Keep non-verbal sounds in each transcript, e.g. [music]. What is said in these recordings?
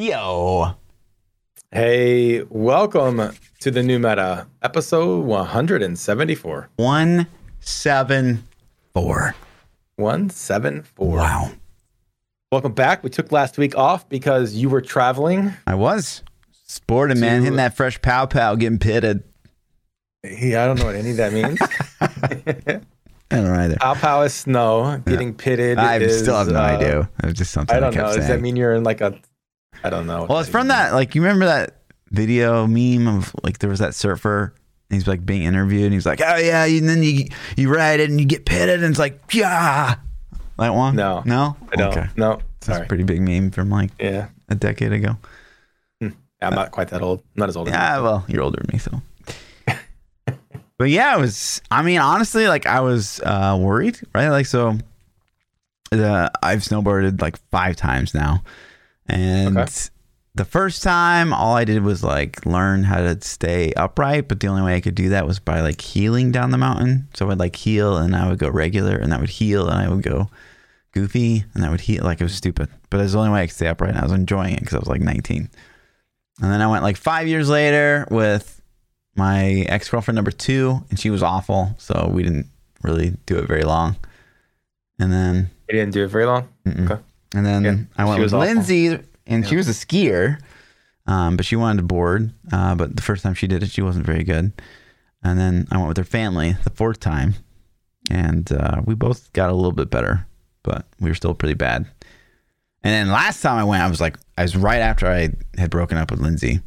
Yo. Hey, welcome to the new meta, episode 174. 174. 174. Wow. Welcome back. We took last week off because you were traveling. I was. Sporting, man. To- Hitting that fresh pow pow, getting pitted. Yeah, I don't know what any of that means. [laughs] [laughs] I don't know either. Pow pow is snow. Getting pitted. I is, still have no uh, idea. It was just something I, I don't kept know. saying. Does that mean you're in like a? I don't know. well, it's from that, like, you remember that video meme of, like, there was that surfer. And he's like being interviewed, and he's like, "Oh yeah," and then you you ride it, and you get pitted, and it's like, "Yeah." That one? No. no. I don't. Okay. No, That's a pretty big meme from like Yeah. a decade ago. I'm not quite that old. I'm not as old as Yeah, well, you're older than me, so. [laughs] but yeah, it was. I mean, honestly, like I was uh, worried, right? Like, so the I've snowboarded like five times now, and Okay. the first time, all I did was like learn how to stay upright. But the only way I could do that was by like heeling down the mountain. So I'd like heel and I would go regular, and that would heel and I would go goofy, and that would heel. Like it was stupid, but it was the only way I could stay upright. And I was enjoying it because I was like 19. And then I went like five years later with my ex girlfriend number two, and she was awful. So we didn't really do it very long. And then, You didn't do it very long. mm-mm. Okay. And then Yeah, I went with awful. Lindsay, and she was a skier, um, but she wanted to board. Uh, but the first time she did it, she wasn't very good. And then I went with her family the fourth time, and uh, we both got a little bit better, but we were still pretty bad. And then last time I went, I was like, I was right after I had broken up with Lindsay.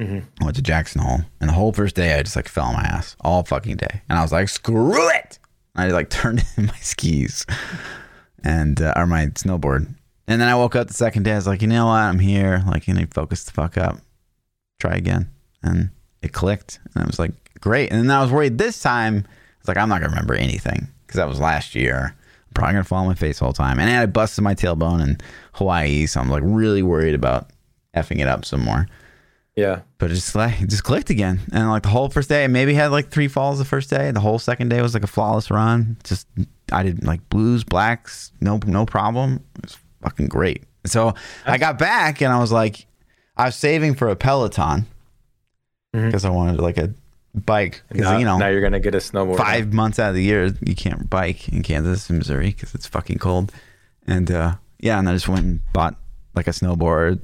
Mhm. I went to Jackson Hole, and the whole first day I just like fell on my ass all fucking day, and I was like, screw it! I like [laughs] turned in my skis and uh, or my snowboard, and then I woke up the second day. I was like, you know what? I'm here. Like, you need to focus the fuck up. Try again, and it clicked, and I was like, great. And then I was worried this time. It's like I'm not gonna remember anything because that was last year. I'm probably gonna fall on my face the whole time, and I busted my tailbone in Hawaii, so I'm like really worried about effing it up some more Yeah. but it just like it just clicked again and like the whole first day I maybe had like three falls the first day the whole second day was like a flawless run just i did like blues blacks no no problem. It was fucking great. So i got back and i was like i was saving for a peloton because i wanted like a bike because Now, you know now you're gonna get a snowboard. five months out of the year you can't bike in kansas and missouri because it's fucking cold. And uh yeah and i just went and bought like a snowboard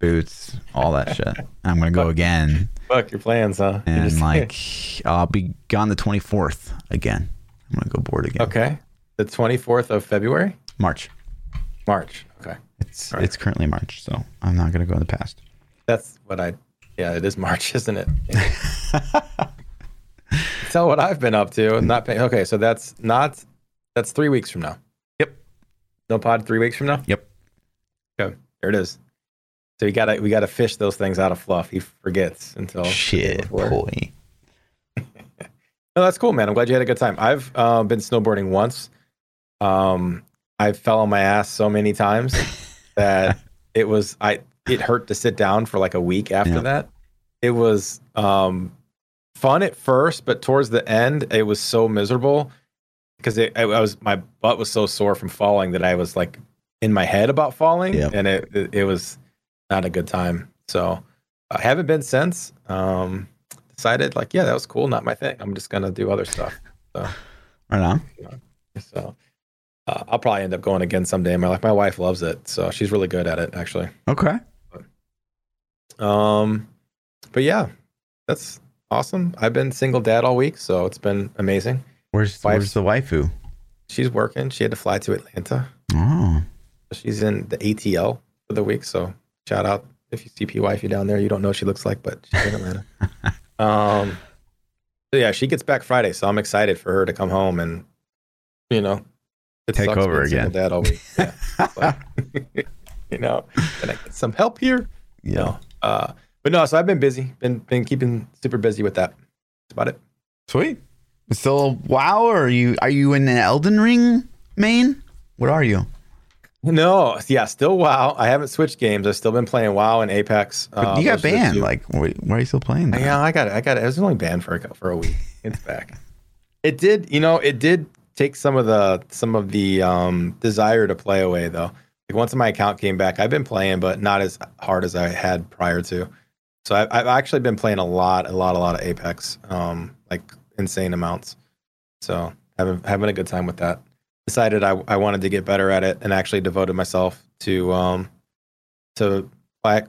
boots all that shit. [laughs] I'm gonna go again. Fuck your plans, huh? And like [laughs] I'll be gone the 24th again. I'm gonna go board again. okay, the 24th of February, March. March. Okay, It's All right. it's currently March, so I'm not gonna go in the past. that's what I. Yeah, it is March, [laughs] isn't it? [laughs] Tell what I've been up to. Not pay, okay. So that's not. That's three weeks from now. Yep. No pod three weeks from now. Yep. Okay, there it is. So we gotta we gotta fish those things out of fluff. He forgets until Shit, boy. No, that's cool, man. I'm glad you had a good time. I've uh, been snowboarding once. Um, I fell on my ass so many times [laughs] that it was I it hurt to sit down for like a week after Yeah. that. It was um fun at first, but towards the end, it was so miserable because it, I, I was my butt was so sore from falling that I was like in my head about falling, Yep. and it, it it was not a good time. So I haven't been since. Um, decided like, yeah, that was cool, not my thing. I'm just gonna do other stuff. So, right on. So uh, I'll probably end up going again someday in my life. My wife loves it, so she's really good at it actually. Okay. Um, but yeah, that's awesome. I've been single dad all week, so it's been amazing. Where's where's Wife's- the waifu? She's working. She had to fly to Atlanta. Oh, She's in the ATL for the week. So shout out if you see P wifey down there. You don't know what she looks like, but she's in Atlanta. [laughs] um, so yeah, she gets back Friday, so I'm excited for her to come home and you know it Take over again. Dad all week. Yeah. Like, [laughs] you know, can I get some help here? yeah. No. Uh, but no, so I've been busy. Been been keeping super busy with that. That's about it. Sweet. Still WoW, or are you are you in the Elden Ring main? What are you? No, yeah, still WoW. I haven't switched games. I've still been playing WoW and Apex. But Uh, you got those are the banned. Like, why, why are you still playing? That? Yeah, I got it. I got it. It was only banned for a, for a week. It's back. It did, you know, it did take some of the some of the um, desire to play away though. Like once my account came back, I've been playing, but not as hard as I had prior to. So I've, I've actually been playing a lot, a lot, a lot of Apex, um, like insane amounts. So having having a good time with that. Decided I, I wanted to get better at it and actually devoted myself to um, to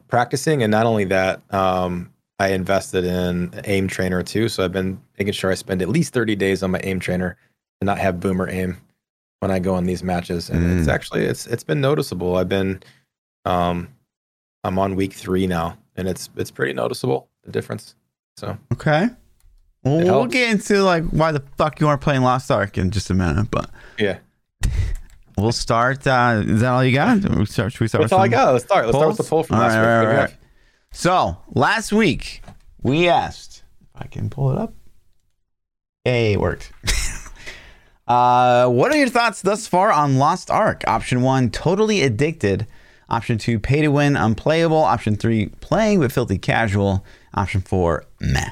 practicing. And not only that, um, I invested in an aim trainer too. So I've been making sure I spend at least 30 days on my aim trainer and not have boomer aim when I go on these matches. And mm. it's actually it's it's been noticeable. I've been um I'm on week three now and it's it's pretty noticeable the difference. So Okay. Well, we'll get into like why the fuck you aren't playing Lost Ark in just a minute, but yeah. [laughs] We'll start. Uh, is that all you got? We start, should we start That's all I got. Let's start. Let's polls? start with the poll from all last right, week. Right, right. So last week we asked if I can pull it up. Hey, it worked. [laughs] uh, what are your thoughts thus far on Lost Ark? Option one, totally addicted. Option two, pay to win, unplayable. Option three, playing but filthy casual. Option four, meh.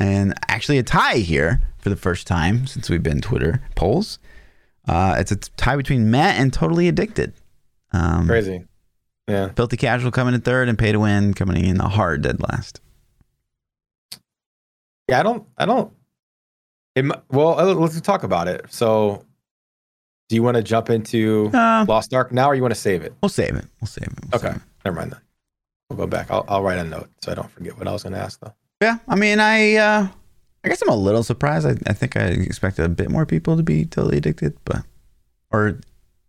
And actually, a tie here for the first time since we've been Twitter polls. Uh, it's a tie between meh and totally addicted. Um, Crazy. Yeah. Filthy casual coming in third and pay to win coming in the hard dead last. Yeah, I don't, I don't. It, well, uh, let's talk about it. So, do you want to jump into uh, Lost Ark now, or you want to save it? We'll save it. We'll save it. We'll okay, save it. never mind then. We'll go back. I'll, I'll write a note so I don't forget what I was going to ask though. Yeah, I mean, I, uh, I guess I'm a little surprised. I, I think I expected a bit more people to be totally addicted, but or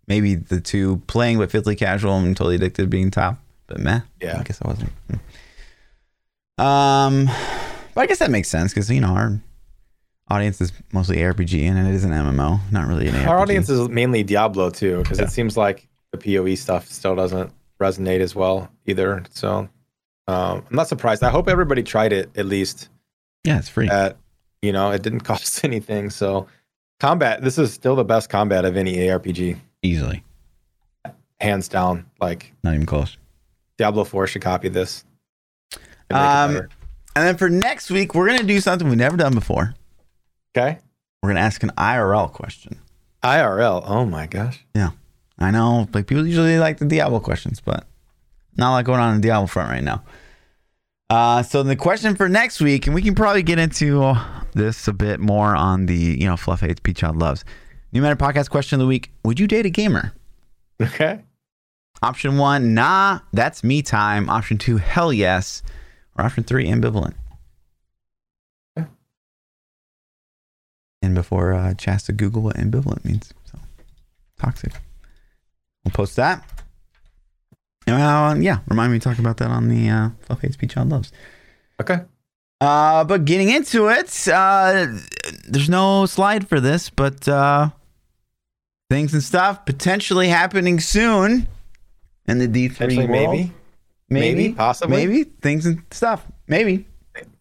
maybe the two playing but filthy casual and totally addicted being top. But meh. Yeah. I guess I wasn't. Um, but I guess that makes sense because you know our audience is mostly ARPG and it is an MMO, not really an ARPG. Our audience is mainly Diablo too, because yeah. it seems like the POE stuff still doesn't resonate as well either. So um, I'm not surprised. I hope everybody tried it at least. Yeah, it's free. At, you know, it didn't [laughs] cost anything. So combat, this is still the best combat of any ARPG. Easily. Hands down. Like not even close. Diablo 4 should copy this. Um, and then for next week, we're gonna do something we've never done before. Okay. We're gonna ask an IRL question. IRL. Oh my gosh. Yeah. I know. Like people usually like the Diablo questions, but not a lot going on in the Diablo front right now. Uh, so the question for next week, and we can probably get into this a bit more on the you know fluff hates Peach Child loves. New Meta podcast question of the week: Would you date a gamer? Okay. Option one, nah, that's me time. Option two, hell yes. Or option three, ambivalent. Yeah. And before uh, Chasta Google what ambivalent means, so toxic. We'll post that. Yeah, remind me to talk about that on the uh, Fluff Hates Peach Child Loves. Okay. Uh, but getting into it, uh, there's no slide for this, but uh, things and stuff potentially happening soon in the D3 world. Maybe. Maybe, maybe, possibly, maybe things and stuff. Maybe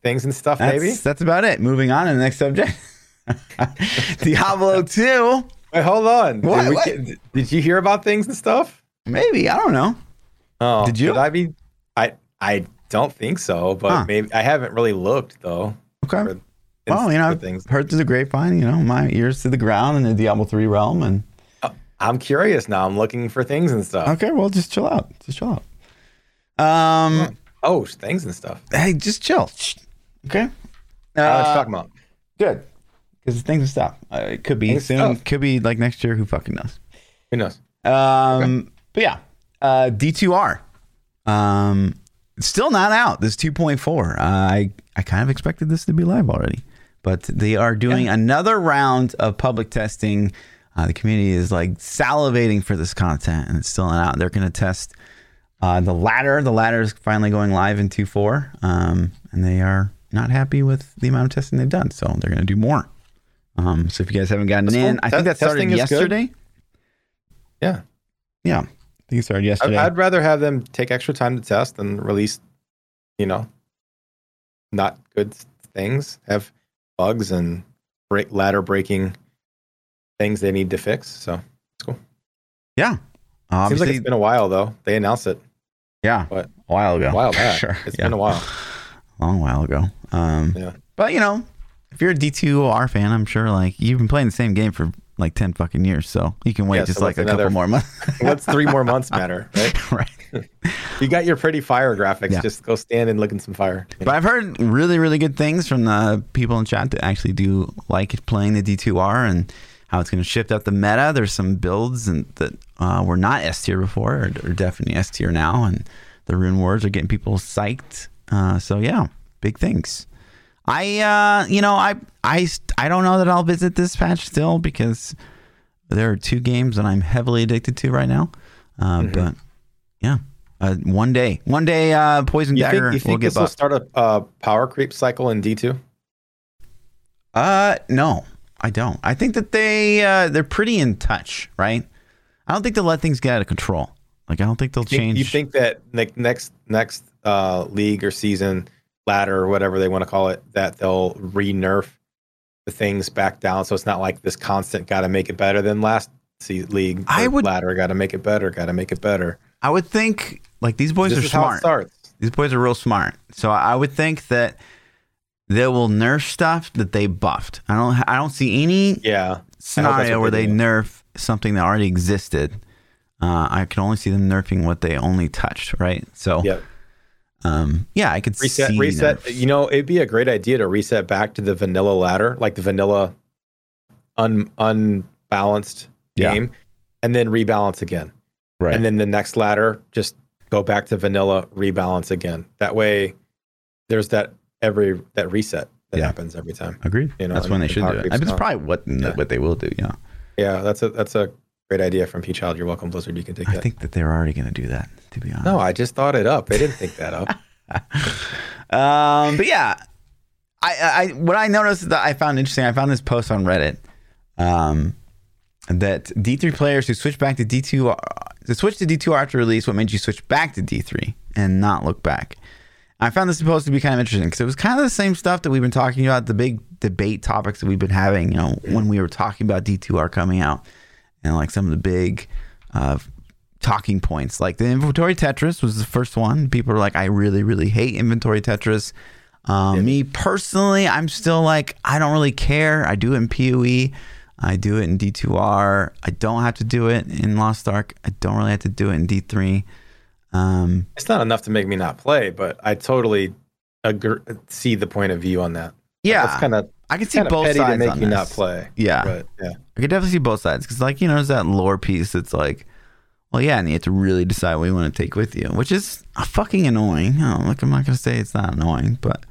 things and stuff. That's, maybe that's about it. Moving on to the next subject. [laughs] Diablo two. Wait, hold on. What, did, what? Get, did you hear about things and stuff? Maybe I don't know. Oh, did you? Did I be? I I don't think so, but huh. maybe I haven't really looked though. Okay. For, well, you know, I've things. heard through the grapevine. You know, my ears to the ground in the Diablo three realm, and I'm curious now. I'm looking for things and stuff. Okay, well, just chill out. Just chill out. Um. Oh, things and stuff. Hey, just chill. Okay. Uh, uh, let's talk about. Good. Because things and stuff. Uh, it could be things soon. Could be like next year. Who fucking knows? Who knows? Um. Okay. But yeah, uh, D2R. Um. Still not out. This 2.4. Uh, I I kind of expected this to be live already, but they are doing yeah. another round of public testing uh, the community is like salivating for this content, and it's still not out. They're going to test uh, the ladder. The ladder is finally going live in 2.4, um, and they are not happy with the amount of testing they've done, so they're going to do more. Um, so if you guys haven't gotten That's in, cool. I think that started yesterday. Yeah, yeah, It started yesterday. I'd rather have them take extra time to test than release, you know, not good things, have bugs and break ladder breaking things they need to fix. So it's cool. Yeah. Seems like it's been a while though. They announced it. Yeah. But a while ago. A while [laughs] back. sure. It's yeah. been a while. A [laughs] long while ago. Um, yeah. But you know, if you're a D2R fan, I'm sure like you've been playing the same game for like ten fucking years. So you can wait Yeah, just so like a couple more months. [laughs] What's three more months matter, [laughs] right? right. [laughs] You got your pretty fire graphics. Yeah. Just go stand and look at some fire. you know? But I've heard really, really good things from the people in chat that actually do like playing the D2R and how it's going to shift up the meta. There's some builds and that uh, were not S tier before, or, or definitely S tier now, and the rune words are getting people psyched. Uh, so yeah, big things. I, uh, you know, I, I, I don't know that I'll visit this patch still because there are two games that I'm heavily addicted to right now. Uh, Mm-hmm. But yeah, uh, one day, one day, uh, Poison You Dagger think, you will think get this will start a uh, power creep cycle in D two? Uh, no, I don't. I think that they uh, they're pretty in touch, right? I don't think they'll let things get out of control. Like I don't think they'll change. You think that like next next uh, league or season ladder or whatever they want to call it that they'll re-nerf the things back down so it's not like this constant got to make it better than last league. I would- ladder got to make it better, got to make it better. I would think like these boys This are is how it smart. These boys are real smart. So I would think that they will nerf stuff that they buffed. I don't. I don't see any Yeah, scenario where they nerf something that already existed. Uh, I can only see them nerfing what they only touched, right? So, yeah. Um, yeah, I could Reset, see reset. nerfs. You know, it'd be a great idea to reset back to the vanilla ladder, like the vanilla un unbalanced Yeah. game, and then rebalance again. right? and then the next ladder just go back to vanilla rebalance again that way there's that every that reset that Yeah. happens every time Agreed. you know, That's when they should do it. I mean, It's probably what Yeah. what they will do. Yeah. yeah that's a that's a great idea from p child you're welcome blizzard you can take I that think that they're already going to do that. To be honest. no i just thought it up they didn't think that up [laughs] [laughs] Um, but yeah, I, I what I noticed that I found interesting. I found this post on Reddit. Um, that D3 players who switch back to D2 to switch to D2 after release, what made you switch back to D3 and not look back? I found this supposed to be kind of interesting because it was kind of the same stuff that we've been talking about, the big debate topics that we've been having, you know, when we were talking about D2R coming out and like some of the big uh, talking points. Like the inventory Tetris was the first one. People are like, I really, really hate inventory Tetris. Um, Me personally, I'm still like, I don't really care. I do it in PoE. I do it in D2R. I don't have to do it in Lost Ark. I don't really have to do it in D3. Um, it's not enough to make me not play but i totally agree, see the point of view on that yeah, that's kind of I can see both petty sides to make you this. not play Yeah, but yeah I could definitely see both sides because, like, you know, there's that lore piece that's like, well, yeah, and you have to really decide what you want to take with you, which is fucking annoying. Oh, look, I'm not gonna say it's not annoying, but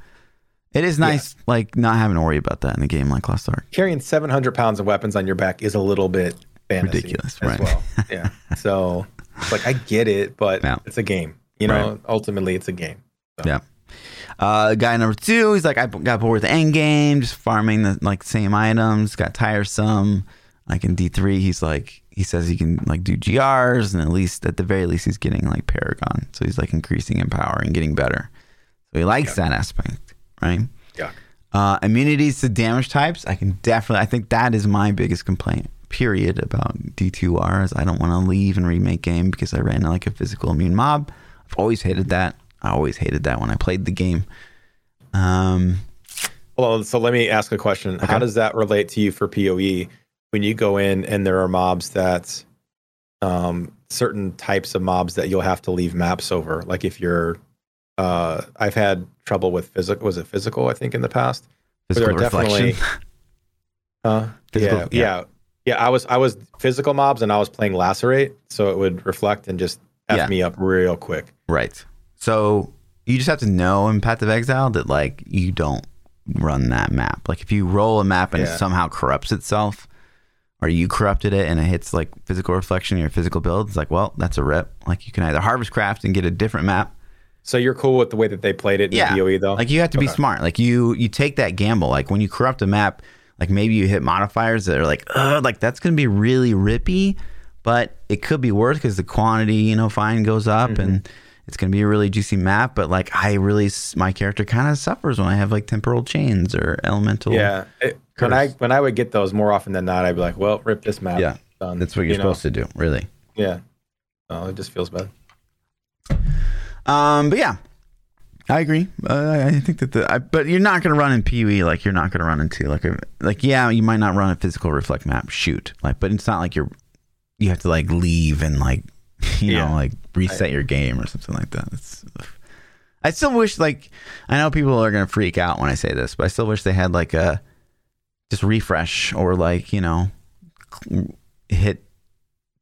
it is nice, like, not having to worry about that in a game like Lost Ark. carrying 700 pounds of weapons on your back is a little bit Ridiculous, as right. well. [laughs] Yeah. So it's like I get it, but Yeah. it's a game. You know, ultimately it's a game. Yeah. Uh, guy number two, he's like, I got bored with the end game, just farming the like same items, got tiresome. Like in D three, he's like, he says he can like do GRs, and at least at the very least, he's getting like Paragon, so he's like increasing in power and getting better. So he likes that aspect, right? Yeah. Uh, immunities to damage types, I can definitely. I think that is my biggest complaint. Period about D2R is I don't want to leave and remake game because I ran like a physical immune mob. I've always hated that. I always hated that when I played the game. Um, Well, so let me ask a question. How does that relate to you for PoE when you go in and there are mobs that um certain types of mobs that you'll have to leave maps over? Like if you're uh I've had trouble with physical was it physical, I think, in the past? Physical reflection. [laughs] definitely Uh, Physical- yeah, yeah. yeah, yeah. I was I was physical mobs and I was playing lacerate, so it would reflect and just f Yeah. me up real quick. Right. So you just have to know in Path of Exile that like you don't run that map. Like if you roll a map and it somehow corrupts itself, or you corrupted it and it hits like physical reflection your physical build, it's like, well, that's a rip. Like you can either harvest craft and get a different map. So you're cool with the way that they played it in Yeah. PoE though. Like you have to be smart. Like you you take that gamble. Like when you corrupt a map, like maybe you hit modifiers that are like, Ugh, like that's gonna be really rippy, but it could be worth because the quantity, you know, fine goes up Mm-hmm. and it's gonna be a really juicy map. But like I really, my character kind of suffers when I have like temporal chains or elemental. yeah. It- when I when I would get those more often than not, I'd be like, well, rip this map. Yeah. Done. that's what you're You know? supposed to do, really. Yeah. Oh, it just feels bad. Um, but yeah, I agree. Uh, I think that the, I, but you're not going to run in PoE like you're not going to run into like a like yeah, you might not run a physical reflect map shoot like, but it's not like you're you have to like leave and like [laughs] you Yeah. know like reset your game or something like that. It's, I still wish like I know people are going to freak out when I say this, but I still wish they had like a just refresh or like you know hit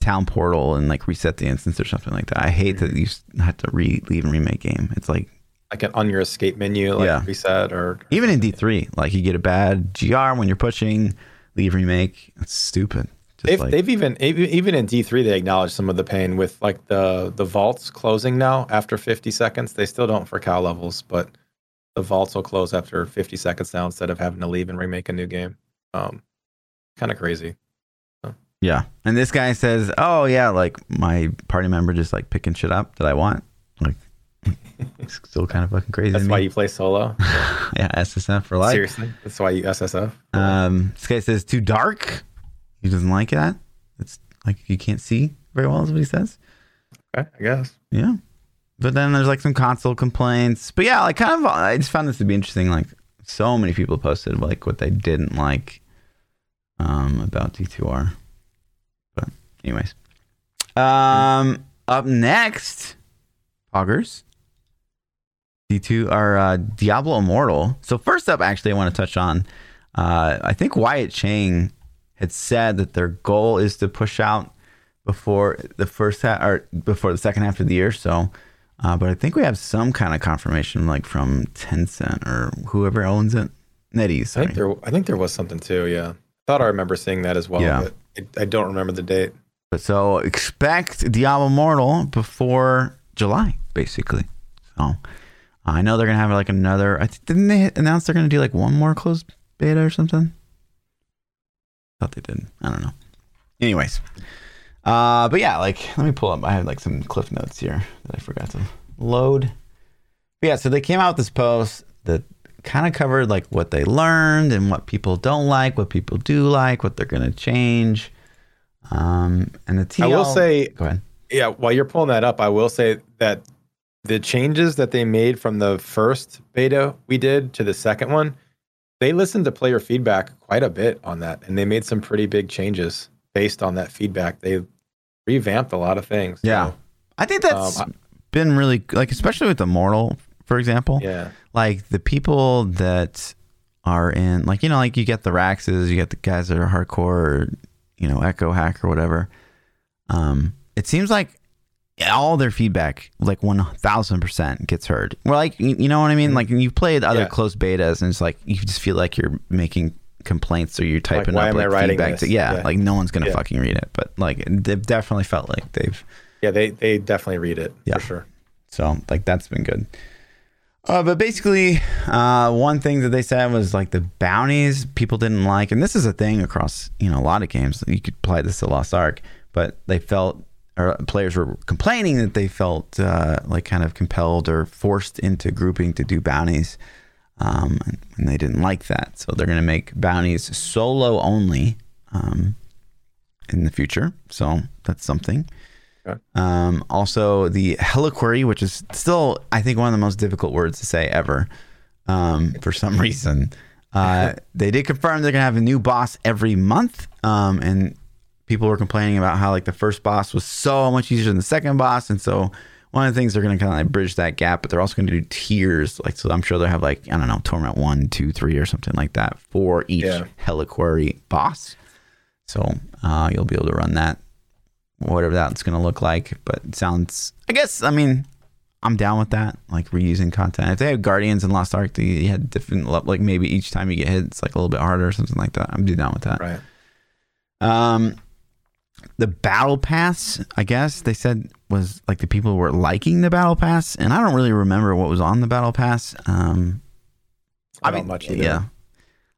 town portal and like reset the instance or something like that. I hate that you have to re leave and remake game. It's like Like on your escape menu, like Yeah. reset or even in D3, like you get a bad GR when you're pushing, leave remake. It's stupid. They've, like, they've even even in D three they acknowledge some of the pain with like the the vaults closing now after 50 seconds. They still don't for cow levels, but the vaults will close after 50 seconds now instead of having to leave and remake a new game. Um, kind of crazy. yeah. And this guy says, "Oh yeah, like my party member just like picking shit up that I want." Like, [laughs] it's still kind of fucking crazy. That's why you play solo. [laughs] yeah, SSF for life. Seriously, that's why you SSF. Um, this guy says too dark. He doesn't like that. It's like you can't see very well, is what he says. okay, I guess. Yeah. But then there's like some console complaints. But yeah, like kind of I just found this to be interesting. Like so many people posted like what they didn't like um about D2R. But anyways. Um up next, Poggers. D2R uh, Diablo Immortal. So first up actually I want to touch on uh I think Wyatt Cheng had said that their goal is to push out before the first half or before the second half of the year. So, uh, but I think we have some kind of confirmation, like from Tencent or whoever owns it, NetEase. I think there I think there was something too. Yeah, I thought I remember seeing that as well. Yeah. but I, I don't remember the date. But so expect Diablo Immortal before July, basically. So I know they're gonna have like another. I th- didn't they announce they're gonna do like one more closed beta or something? Thought they did. I don't know. Anyways, uh, but yeah, like let me pull up. I have like some cliff notes here that I forgot to load. But yeah, so they came out with this post that kind of covered like what they learned and what people don't like, what people do like, what they're gonna change. Um, and the TL, I will say, go ahead. yeah, while you're pulling that up, I will say that the changes that they made from the first beta we did to the second one, they listened to player feedback quite a bit on that, and they made some pretty big changes based on that feedback. They revamped a lot of things. so, Yeah. I think that's Um, been really like, especially with Immortal, for example. yeah, Like the people that are in, like you know, like you get the Raxes, you get the guys that are hardcore, or, you know, Echo Hack or whatever. Um, it seems like all their feedback, like one thousand percent, gets heard. Well, like you, know what I mean. Like you've played other Mm-hmm. Yeah. closed betas, and it's like you just feel like you're making complaints or you're typing why up like feedback. To, yeah, Yeah. like no one's gonna Yeah. fucking read it, but like they've definitely felt like they've yeah, they they definitely read it Yeah. for sure. So like that's been good. Uh, but basically, uh, one thing that they said was like the bounties people didn't like, and this is a thing across you know a lot of games. You could apply this to Lost Ark, but they felt or players were complaining that they felt uh, like kind of compelled or forced into grouping to do bounties, um, and they didn't like that. So they're going to make bounties solo only um, in the future. So that's something. Okay. Um, also, the Helliquary, which is still, I think, one of the most difficult words to say ever um, for some [laughs] reason. Uh, [laughs] they did confirm they're going to have a new boss every month. Um, and people were complaining about how, like, the first boss was so much easier than the second boss. And so, one of the things they're going to kind of like bridge that gap, but they're also going to do tiers. Like, so I'm sure they'll have, like, I don't know, Torment one, two, three, or something like that for each Yeah. Helliquary boss. So, uh, you'll be able to run that whatever that's going to look like. But it sounds, I guess, I mean, I'm down with that. Like reusing content. If they have Guardians and Lost Ark, they had different, like maybe each time you get hit, it's like a little bit harder or something like that. I'm down with that. Right. Um, the battle pass, I guess they said was like the people were liking the battle pass, and I don't really remember what was on the battle pass. Um, I don't much either. yeah,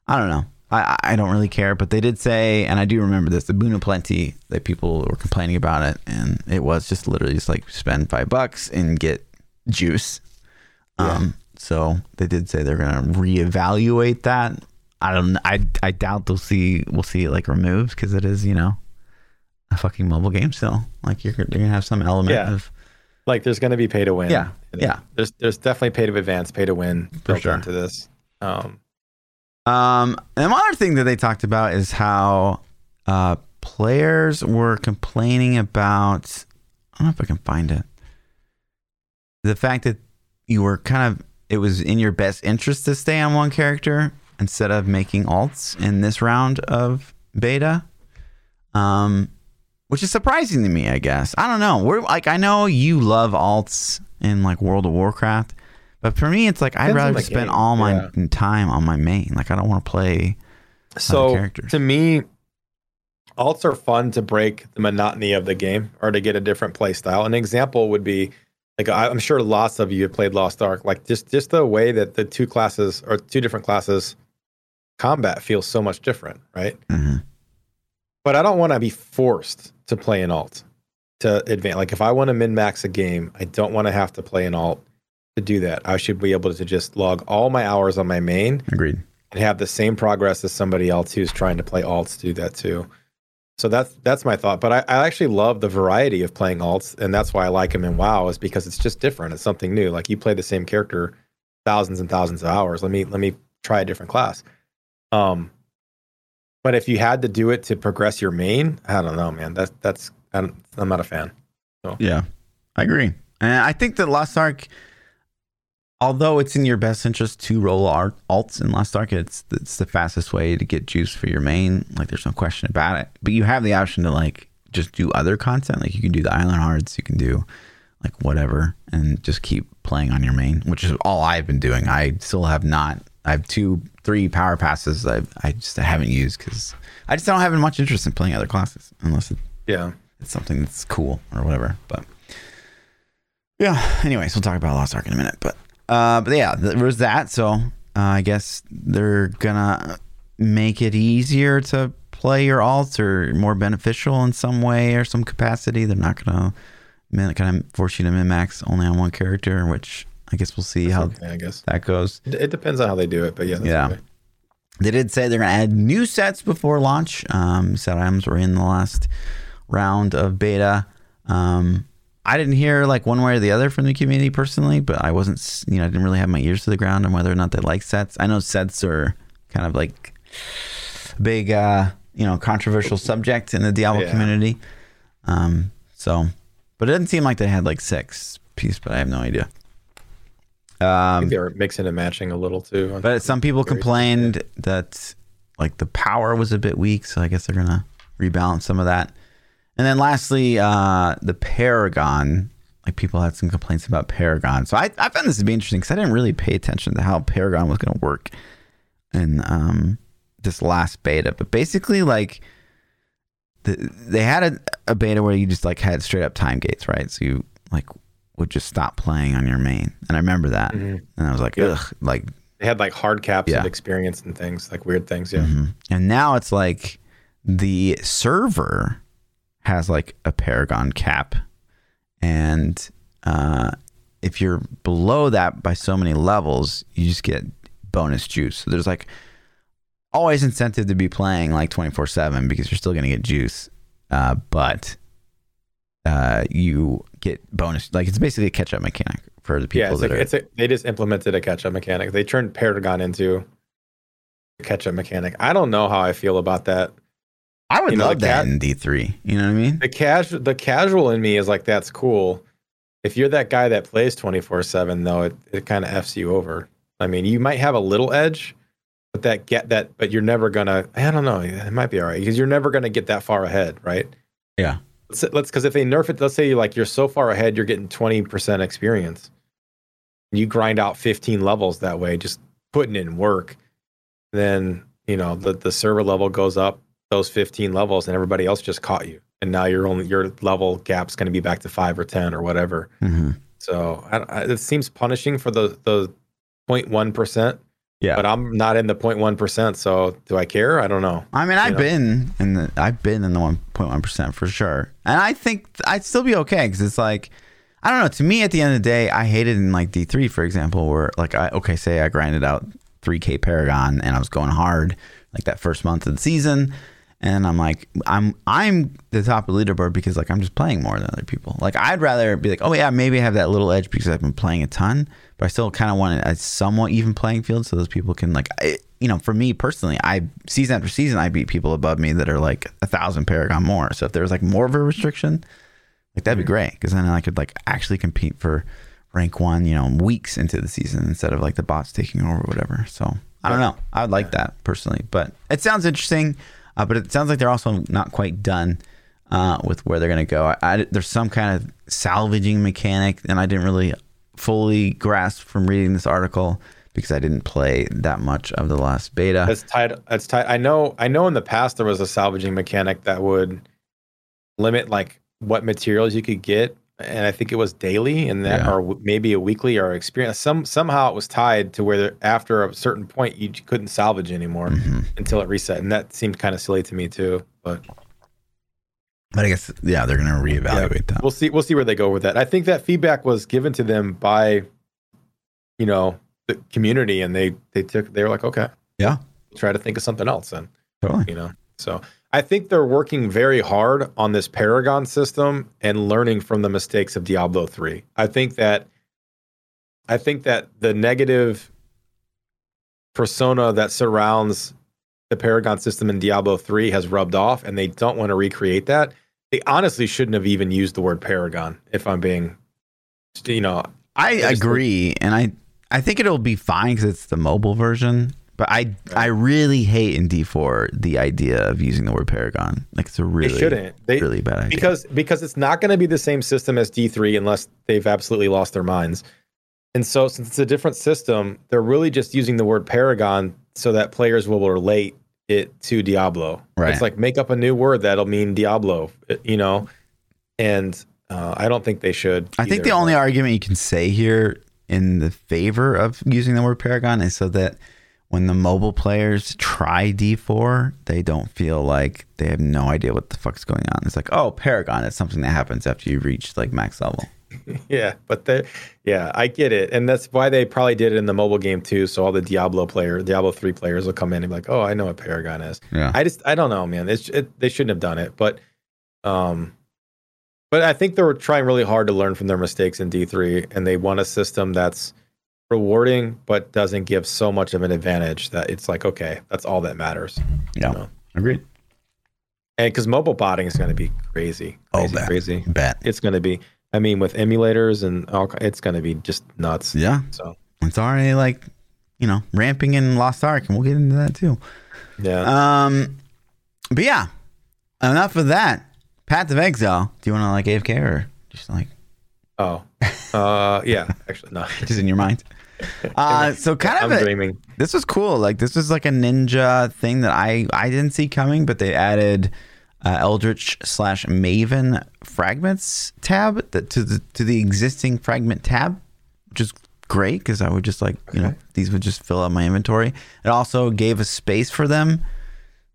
I don't know. I I- I don't really care, but they did say, and I do remember this: the Boon of Plenty that people were complaining about it, and it was just literally just like spend five bucks and get juice. Um, so they did say they're gonna reevaluate that. I don't. I I doubt they'll see. We'll see it like removed because it is you know a fucking mobile game still. Like you're they're gonna have some element Yeah. of like there's to be pay to win. Yeah, yeah. There's there's definitely pay to advance, pay to win built sure. into this. Um, Um, and one other thing that they talked about is how uh, players were complaining about. I don't know if I can find it. The fact that you were kind of, it was in your best interest to stay on one character instead of making alts in this round of beta. Um, which is surprising to me, I guess. I don't know. We're like, I know you love alts in like World of Warcraft, but for me, it's like I'd rather spend game, all my yeah. time on my main. Like, I don't want to play. so characters. to me, alts are fun to break the monotony of the game or to get a different play style. An example would be like I- I'm sure lots of you have played Lost Ark. Like just just the way that the two classes or two different classes combat feels so much different, right? Mhm. But I don't want to be forced to play an alt to advance. Like if I want to min max a game, I don't want to have to play an alt to do that. I should be able to just log all my hours on my main Agreed. and have the same progress as somebody else who's trying to play alts to do that too. So that's that's my thought. But I, I actually love the variety of playing alts, and that's why I like them in WoW is because it's just different. It's something new. Like you play the same character thousands and thousands of hours. Let me let me try a different class. Um, but if you had to do it to progress your main, I don't know, man. That's that's I'm, I'm not a fan. Yeah, I agree. And I think that Lost Ark, although it's in your best interest to roll art, alts in Lost Ark, it's it's the fastest way to get juice for your main. Like, there's no question about it. But you have the option to like just do other content. Like, you can do the Island Hearts, you can do like whatever, and just keep playing on your main, which is all I've been doing. I still have not. I have two, three power passes. I I just haven't used because I just don't have much interest in playing other classes unless it Yeah. it's something that's cool or whatever. But yeah, anyways, we'll talk about Lost Ark in a minute. But uh, but yeah, there was that. So uh, I guess they're gonna make it easier to play your alts or more beneficial in some way or some capacity. They're not gonna min- kind of force you to min max only on one character, which I guess we'll see how Okay, I guess that goes. it, depends on how they do it, but yeah. That's Yeah. okay. They did say they're going to add new sets before launch. Um, set items were in the last round of beta. Um, I didn't hear like one way or the other from the community personally, but I wasn't, you know, I didn't really have my ears to the ground on whether or not they like sets. I know sets are kind of like big, uh, you know, controversial subject in the Diablo Yeah. community. Um, so, but it didn't seem like they had like six piece, but I have no idea. Um, they were mixing and matching a little too. but some people complained that like the power was a bit weak, so I guess they're gonna rebalance some of that. And then lastly, uh, the Paragon. Like people had some complaints about Paragon, so I, I found this to be interesting because I didn't really pay attention to how Paragon was going to work in um, this last beta. But basically, like the, they had a, a beta where you just like had straight up time gates, right? So you like would just stop playing on your main, and I remember that, Mhm. and I was like, Yeah. ugh, like They had like hard caps Yeah. of experience and things, like weird things. Yeah. Mhm. And now it's like the server has like a Paragon cap, and uh, if you're below that by so many levels, you just get bonus juice. So there's like always incentive to be playing like 24 seven because you're still gonna get juice, uh, but uh, you get bonus. Like it's basically a catch up mechanic for the people Yeah, it's that like are. it's a, they just implemented a catch up mechanic. They turned Paragon into a catch up mechanic. I don't know how I feel about that. I would you know, love the that cat- in D3. You know what I mean? The casual the casual in me is like that's cool. If you're that guy that plays 24/7 though, it, it kind of f's you over. I mean, you might have a little edge, but that get that but you're never going to I don't know, it might be all right because you're never going to get that far ahead, right? Yeah. Let's let's cuz if they nerf it, let's say you like you're so far ahead you're getting 20% experience. You grind out 15 levels that way just putting in work. Then, you know, the the server level goes up those 15 levels and everybody else just caught you and now your only your level gap's going to be back to 5 or 10 or whatever hmm so I, I, it seems punishing for the the 0.1% Yeah. but i'm not in the 0.1% so do i care i don't know I mean, I've know? been in the I've been in the one point one percent for sure, and I think I'd still be okay because it's like I don't know. To me, at the end of the day, I hated in like D three, for example, where like I okay, say I grinded out three K Paragon and I was going hard like that first month of the season, And I'm like, I'm I'm the top of the leaderboard because like I'm just playing more than other people. Like I'd rather be like, oh yeah, maybe I have that little edge because I've been playing a ton, but I still kind of want a somewhat even playing field so those people can like, I, you know, for me personally, I season after season I beat people above me that are like a thousand Paragon more. So if there was like more of a restriction, like that'd be great because then I could like actually compete for rank one, you know, weeks into the season instead of like the bots taking over or whatever. So I don't know. I would like that personally, but it sounds interesting. Uh, but it sounds like they're also not quite done uh, with where they're going to go. I, I, there's some kind of salvaging mechanic, and I didn't really fully grasp from reading this article because I didn't play that much of the last beta. It's tied. It's tied. I know. I know. In the past, there was a salvaging mechanic that would limit like what materials you could get and I think it was daily, and that, yeah. or maybe a weekly or experience. Some somehow it was tied to where after a certain point you couldn't salvage anymore mm-hmm. until it reset, and that seemed kind of silly to me too. But but I guess yeah, they're gonna reevaluate yeah, that. We'll see. We'll see where they go with that. I think that feedback was given to them by, you know, the community, and they they took they were like, okay, yeah, try to think of something else, and totally, you know. So I think they're working very hard on this Paragon system and learning from the mistakes of Diablo 3. I think that I think that the negative persona that surrounds the Paragon system in Diablo 3 has rubbed off and they don't want to recreate that. They honestly shouldn't have even used the word Paragon if I'm being you know, I agree and I I think it'll be fine cuz it's the mobile version but I. I really hate in D4 the idea of using the word Paragon. Like it's a really shouldn't. They, really bad idea. Because because it's not going to be the same system as D3 unless they've absolutely lost their minds. And so since it's a different system, they're really just using the word Paragon so that players will relate it to Diablo. Right. It's like make up a new word that'll mean Diablo, you know. And uh, I don't think they should. I think the only argument you can say here in the favor of using the word Paragon is so that when the mobile players try D4, they don't feel like they have no idea what the fuck's going on. It's like, oh, Paragon, it's something that happens after you reach like max level. [laughs] yeah, but they yeah, I get it. And that's why they probably did it in the mobile game too. So all the Diablo players, Diablo 3 players will come in and be like, "Oh, I know what Paragon is." Yeah. I just I don't know, man. It's it, they shouldn't have done it, but um but I think they were trying really hard to learn from their mistakes in D3 and they want a system that's rewarding, but doesn't give so much of an advantage that it's like, okay, that's all that matters. Yeah. You know? Agreed. And because mobile botting is going to be crazy. Oh, crazy, oh, bet. crazy. Bet. It's going to be, I mean, with emulators and all, it's going to be just nuts. Yeah. So it's already like, you know, ramping in Lost Ark, and we'll get into that too. Yeah. Um, but yeah, enough of that. Path of Exile. Do you want to like AFK or just like? Oh, uh, yeah. Actually, no. [laughs] just in your mind. [laughs] Uh, so kind of I'm a, dreaming. This was cool. Like this was like a ninja thing that I I didn't see coming, but they added uh, Eldritch slash Maven fragments tab that to the to the existing fragment tab, which is great because I would just like you okay. know these would just fill up my inventory. It also gave a space for them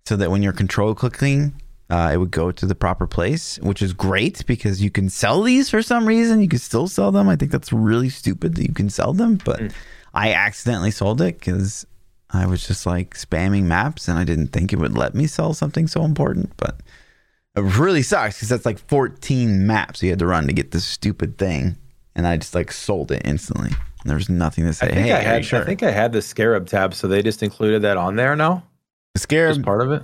so that when you're control clicking uh, it would go to the proper place, which is great because you can sell these for some reason. You can still sell them. I think that's really stupid that you can sell them, but mm. I accidentally sold it because I was just like spamming maps and I didn't think it would let me sell something so important. But it really sucks because that's like 14 maps you had to run to get this stupid thing. And I just like sold it instantly. And there was nothing to say. I think hey, I had, sure? I think I had the Scarab tab, so they just included that on there now. The Scarab Just part of it.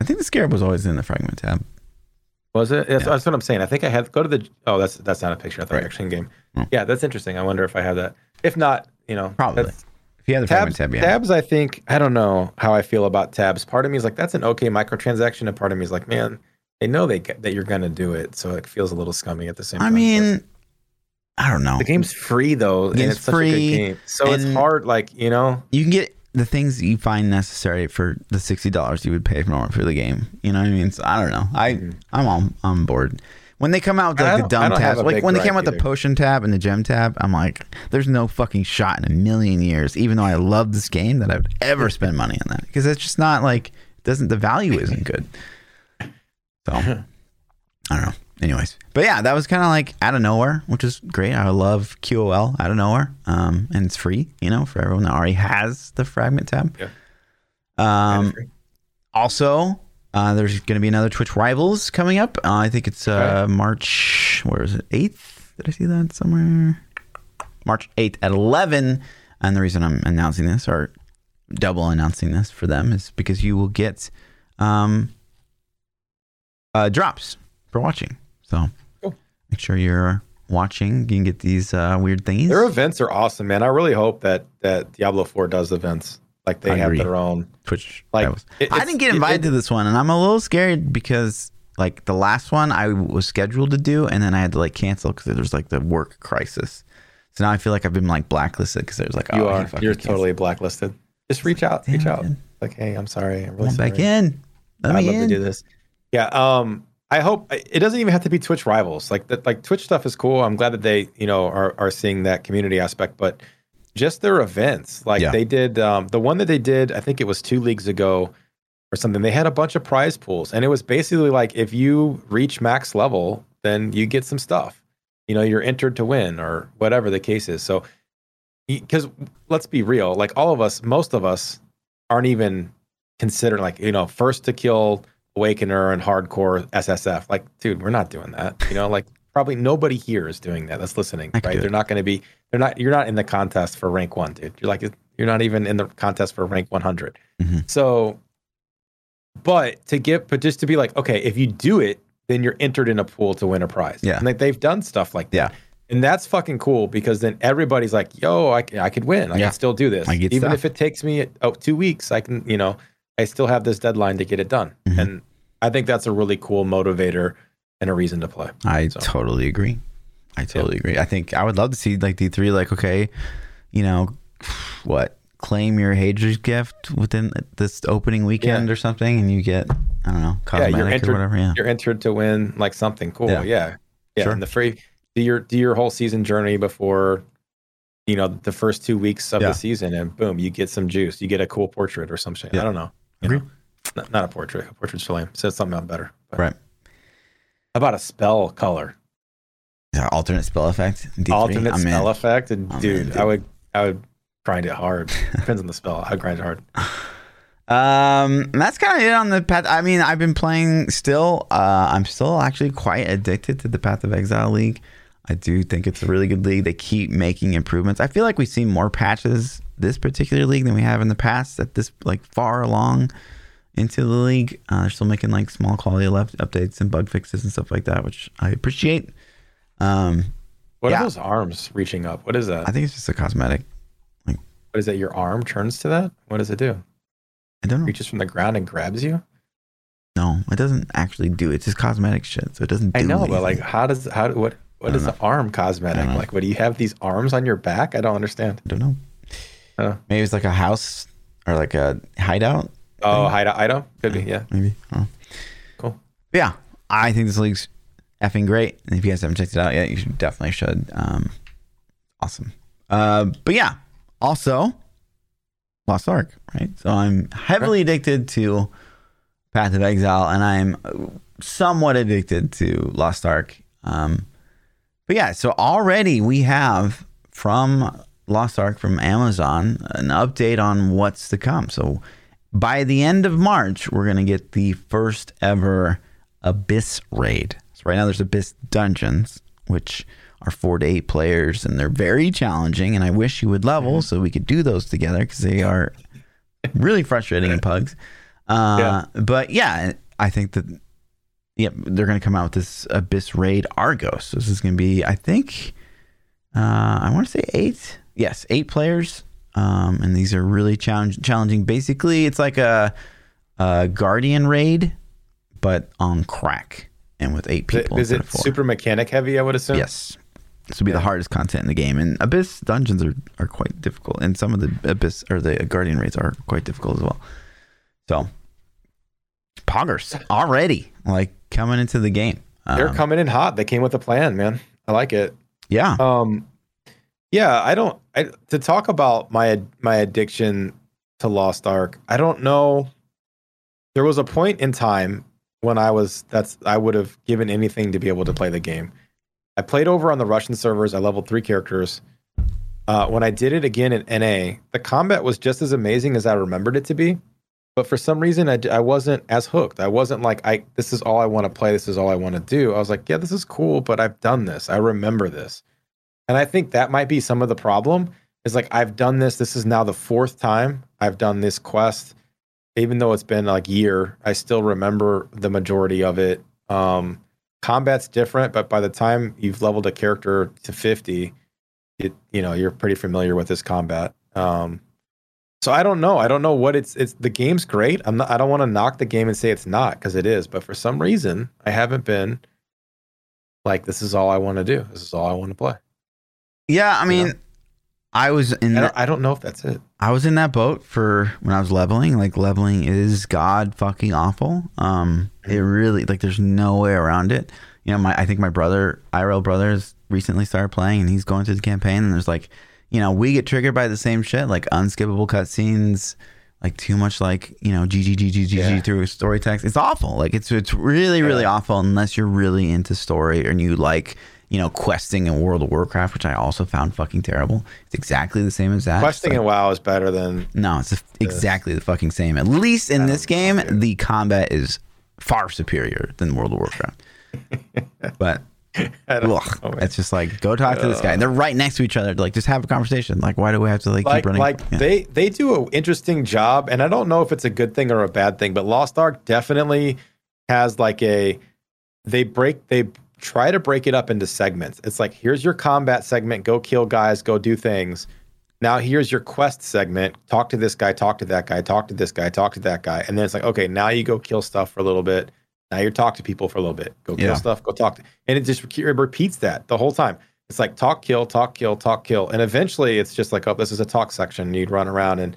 I think the scarab was always in the fragment tab. Was it? That's, yeah. that's what I'm saying. I think I had go to the. Oh, that's that's not a picture. I thought right. in game. Oh. Hmm. Yeah, that's interesting. I wonder if I have that. If not, you know, probably. If you have the tabs, tab, yeah. Tabs, I think I don't know how I feel about tabs. Part of me is like that's an okay microtransaction, and part of me is like, man, they know they that you're gonna do it, so it feels a little scummy at the same I time. I mean, I don't know. The game's free though, the game's and it's free, such a good game. So it's hard, like you know, you can get the things you find necessary for the sixty dollars you would pay for for the game. You know what I mean? So I don't know. I mm-hmm. I'm on on board. When they come out with like the dumb tabs, like when they came out with the potion tab and the gem tab, I'm like, there's no fucking shot in a million years, even though I love this game, that I would ever spend money on that because it's just not like doesn't the value isn't good. So [laughs] I don't know anyways, but yeah, that was kind of like out of nowhere, which is great. I love QOL out of nowhere, um, and it's free, you know, for everyone that already has the fragment tab. Yeah. Um, also, Uh, there's going to be another Twitch Rivals coming up. Uh, I think it's uh, March. Where is it? Eighth? Did I see that somewhere? March eighth at eleven. And the reason I'm announcing this or double announcing this for them is because you will get um, uh, drops for watching. So Cool. make sure you're watching. You can get these uh, weird things. Their events are awesome, man. I really hope that that Diablo Four does events like they I have agree. their own. Twitch. Like, Rivals. it- I didn't get invited it- to this one, and I'm a little scared because like the last one I was scheduled to do, and then I had to like cancel because there's like the work crisis. So now I feel like I've been like blacklisted because there's like You oh, he are. fucking You're canceled. totally blacklisted. Just reach out. Damn reach out. dude. Like, hey, I'm sorry. I'm I really want sorry. back in. Let I'd me love in. to do this. Yeah. Um. I hope it doesn't even have to be Twitch rivals. Like that. Like Twitch stuff is cool. I'm glad that they, you know, are are seeing that community aspect. But just their events, like Yeah. they did, um, the one that they did, I think it was two leagues ago or something. They had a bunch of prize pools, and it was basically like if you reach max level, then you get some stuff. You know, you're entered to win or whatever the case is. So, because let's be real, like all of us, most of us aren't even considered like you know first to kill awakener and hardcore ssf like dude we're not doing that you know like probably nobody here is doing that that's listening I right they're not going to be they're not you're not in the contest for rank one dude you're like you're not even in the contest for rank 100 Mhm. so but to get but just to be like okay if you do it then you're entered in a pool to win a prize Yeah. and like they've done stuff like that Yeah. and that's fucking cool because then everybody's like, "Yo, I, I could I could win. I Yeah. can still do this, I get even stuff. if it takes me oh, two weeks. I can, you know, I still have this deadline to get it done." Mhm. And I think that's a really cool motivator and a reason to play. I So. totally agree. I totally agree. I think I would love to see like D three, like okay, you know, what claim your Haedrig's gift within this opening weekend Yeah. or something, and you get I don't know cosmetic you're or entered- whatever. Yeah, You're entered to win like something cool. Yeah. Yeah, yeah. Sure. And the free do your do your whole season journey before. You know the first two weeks of Yeah. the season, and boom, you get some juice. You get a cool portrait or something. Yeah. I don't know. Agree. know? Not, not a portrait. A portrait's too lame. Says something out better. But right. How about a spell color? That alternate spell effect. D3? alternate I'm in. spell effect. And I'm dude, in, dude. I would I would grind it hard. Depends on the spell. I grind it hard. [laughs] Um, that's kind of it on the path. I mean, I've been playing still. Uh, I'm still actually quite addicted to the Path of Exile League. I do think it's a really good league. They keep making improvements. I feel like we've seen more patches this particular league than we have in the past. At this like far along into the league, uh, they're still making like small quality left updates and bug fixes and stuff like that, which I appreciate. Um, What Yeah. are those arms reaching up? What is that? I think it's just a cosmetic. Like, what is that? Your arm turns to that? What does it do? I don't know. Reaches from the ground and grabs you? No, it doesn't actually do it. It's just cosmetic shit, so it doesn't. Do I know, but like how does how do- what what I the arm cosmetic? Know. Like what do you have these arms on your back? I don't understand. I don't know. Oh. Maybe it's like a house or like a hideout. Oh, hideout item? Could be, yeah. Maybe. I don't know. Cool. But yeah, I think this league's effing great. And if you guys haven't checked it out yet, you should definitely should. Um, awesome. Uh, but yeah, also Lost Ark, right? So I'm heavily addicted to Path of Exile, and I'm somewhat addicted to Lost Ark. Um, but yeah, so already we have from Lost Ark from Amazon an update on what's to come. So by the end of March, we're gonna get the first ever Abyss raid. So right now there's Abyss dungeons, which are four to eight players, and they're very challenging. And I wish you would level so we could do those together because they are really frustrating in pugs. Uh, But yeah, I think that yep, they're gonna come out with this Abyss raid Argos. So this is gonna be, I think, uh, I want to say eight. Yes, eight players. Um, and these are really challenge- challenging. Basically, it's like a, a Guardian raid, but on crack and with eight people. Is it super mechanic heavy, I would assume? Yes. This will be the hardest content in the game. And Abyss dungeons are, are quite difficult. And some of the Abyss or the Guardian raids are quite difficult as well. So, Poggers already like coming into the game. They're Um, coming in hot. They came with a plan, man. I like it. Yeah. Um, yeah, I don't. I, to talk about my my addiction to Lost Ark, I don't know. There was a point in time when I was that's I would have given anything to be able to play the game. I played over on the Russian servers. I leveled three characters. Uh, when I did it again in NA, the combat was just as amazing as I remembered it to be. but for some reason I, I wasn't as hooked. I wasn't like I this is all I want to play. This is all I want to do. I was like, yeah, this is cool, but I've done this. I remember this, and I think that might be some of the problem. Is like I've done this. This is now the fourth time I've done this quest. Even though it's been like year, I still remember the majority of it. Um, combat's different, but by the time you've leveled a character to fifty, it you know you're pretty familiar with this combat. Um, so I don't know. I don't know what it's. It's the game's great. I'm not. I don't want to knock the game and say it's not because it is. But for some reason, I haven't been like this is all I want to do. This is all I want to play. Yeah, I mean, I was in. I don't, I don't know if that's it. I was in that boat for when I was leveling. Like leveling is god fucking awful. Um, it really like there's no way around it. You know, my I think my brother, IRL brothers, recently started playing, and he's going through the campaign. And there's like, you know, we get triggered by the same shit, like unskippable cutscenes, like too much, like you know, GG GG GG Yeah. through story text. It's awful. Like it's it's really really Yeah. awful unless you're really into story and you like. You know, questing in World of Warcraft, which I also found fucking terrible. It's exactly the same as that. Questing like- in WoW is better than no, it's exactly the fucking same. At least in this game, the combat is far superior than World of Warcraft. [laughs] but ugh, know, it's just like go talk to this guy. And they're right next to each other. Like just have a conversation. Like why do we have to like, like keep running? like Yeah. they they do an interesting job and i don't know if it's a good thing or a bad thing but lost ark definitely has like a they break they try to break it up into segments it's like here's your combat segment go kill guys go do things now here's your quest segment talk to this guy talk to that guy talk to this guy talk to that guy and then it's like okay now you go kill stuff for a little bit now you talk to people for a little bit go kill Yeah. stuff go talk to, and it just re- repeats that the whole time it's like talk, kill, talk, kill, talk, kill. And eventually it's just like, oh, this is a talk section. You'd run around. And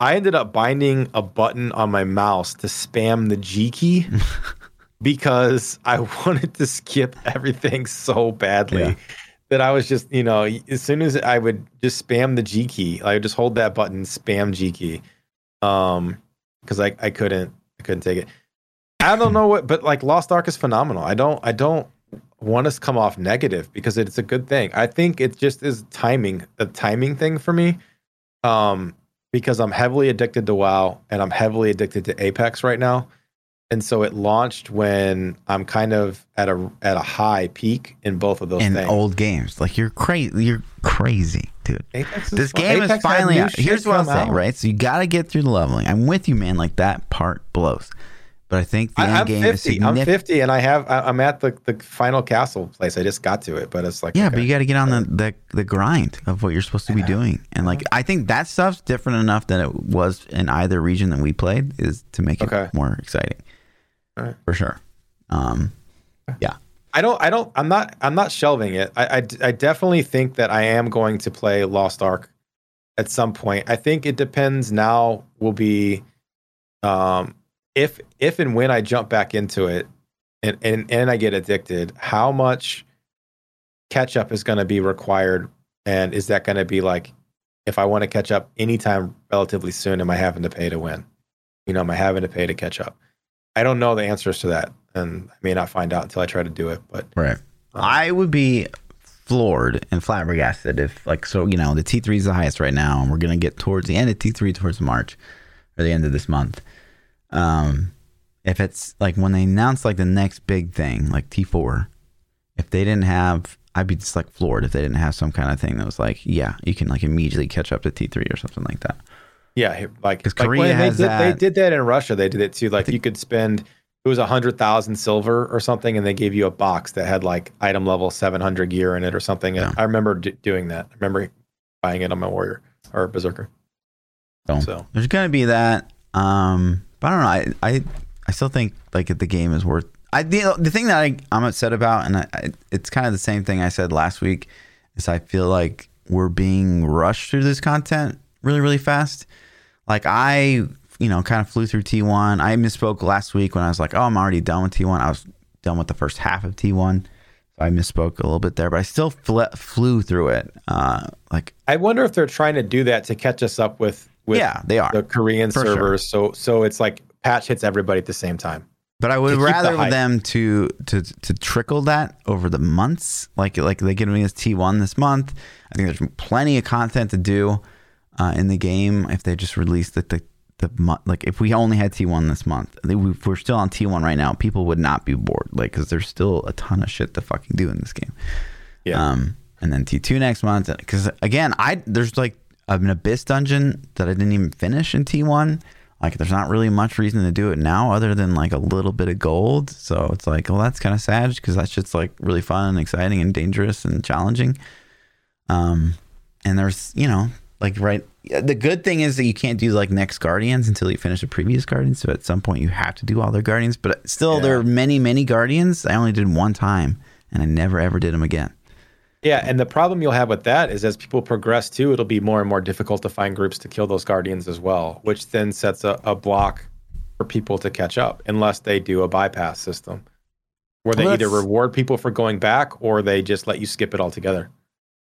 I ended up binding a button on my mouse to spam the G key [laughs] because I [laughs] wanted to skip everything so badly Yeah. that I was just, you know, as soon as I would just spam the G key, I would just hold that button, spam G key. Um, because I, I couldn't I couldn't take it. I don't know what, but like Lost Ark is phenomenal. I don't I don't want us to come off negative because it's a good thing. I think it just is timing, a timing thing for me. Um, because I'm heavily addicted to WoW and I'm heavily addicted to Apex right now. And so it launched when I'm kind of at a at a high peak in both of those in things. old games. Like you're crazy. You're crazy, dude. Apex This game Apex is finally out. Here's what I'll come say, right? So you got to get through the leveling. I'm with you, man. Like that part blows. But I think the I, end I'm game is 50. I'm 50 and I have I, I'm at the, the final castle place. I just got to it, but it's like Yeah, okay. but you got to get on the, the the grind of what you're supposed to be doing, and like uh-huh. I think that stuff's different enough that it was in either region that we played is to make it Okay. more exciting, Alright. for sure. Um, yeah, I don't. I don't. I'm not. I'm not shelving it. I, I. I definitely think that I am going to play Lost Ark at some point. I think it depends. Now will be, um, if if and when I jump back into it, and and and I get addicted, how much catch up is going to be required, and is that going to be like, if I want to catch up anytime relatively soon, am I having to pay to win? You know, am I having to pay to catch up? I don't know the answers to that, and I may not find out until I try to do it. But right. I would be floored and flabbergasted if like so you know the T3 is the highest right now, and we're gonna get towards the end of T3 towards March or the end of this month. Um, if it's like when they announce like the next big thing, like T4, if they didn't have, I'd be just like floored if they didn't have some kind of thing that was like, yeah, you can like immediately catch up to T3 or something like that. Yeah, like 'Cause like Korea when has they did, they that. did that in Russia. They did it too. Like you could spend it was a hundred thousand silver or something, and they gave you a box that had like item level seven hundred gear in it or something. Yeah. I remember d- doing that. I remember buying it on my warrior or berserker. So, So there's gonna be that. Um, but I don't know. I I, I still think like the game is worth. I the, the thing that I, I'm upset about, and I, I, it's kind of the same thing I said last week, is I feel like we're being rushed through this content really really fast. Like I, you know, kind of flew through T1. I misspoke last week when I was like, oh, I'm already done with T1. I was done with the first half of T1. So I misspoke a little bit there, but I still fle- flew through it. Uh, like, I wonder if they're trying to do that to catch us up with with yeah, they are. the Korean For sure. servers. So so it's like patch hits everybody at the same time. But I would the rather hype. them to to to trickle that over the months, like like they give me this T one this month. I think there's plenty of content to do uh, in the game if they just released the, the the like if we only had T1 this month, if we're still on T1 right now, people would not be bored, like because there's still a ton of shit to fucking do in this game. Yeah. Um, and then T2 next month, because again, I there's like an abyss dungeon that I didn't even finish in T1. Like, there's not really much reason to do it now, other than like a little bit of gold. So it's like, well, that's kind of sad because that shit's like really fun and exciting and dangerous and challenging. Um, and there's you know like right the good thing is that you can't do like next guardians until you finish the previous guardians so at some point you have to do all their guardians but still Yeah. there are many many guardians i only did one time and i never ever did them again Yeah, and the problem you'll have with that is as people progress too, it'll be more and more difficult to find groups to kill those guardians as well, which then sets a, a block for people to catch up unless they do a bypass system where they Well, either reward people for going back or they just let you skip it altogether.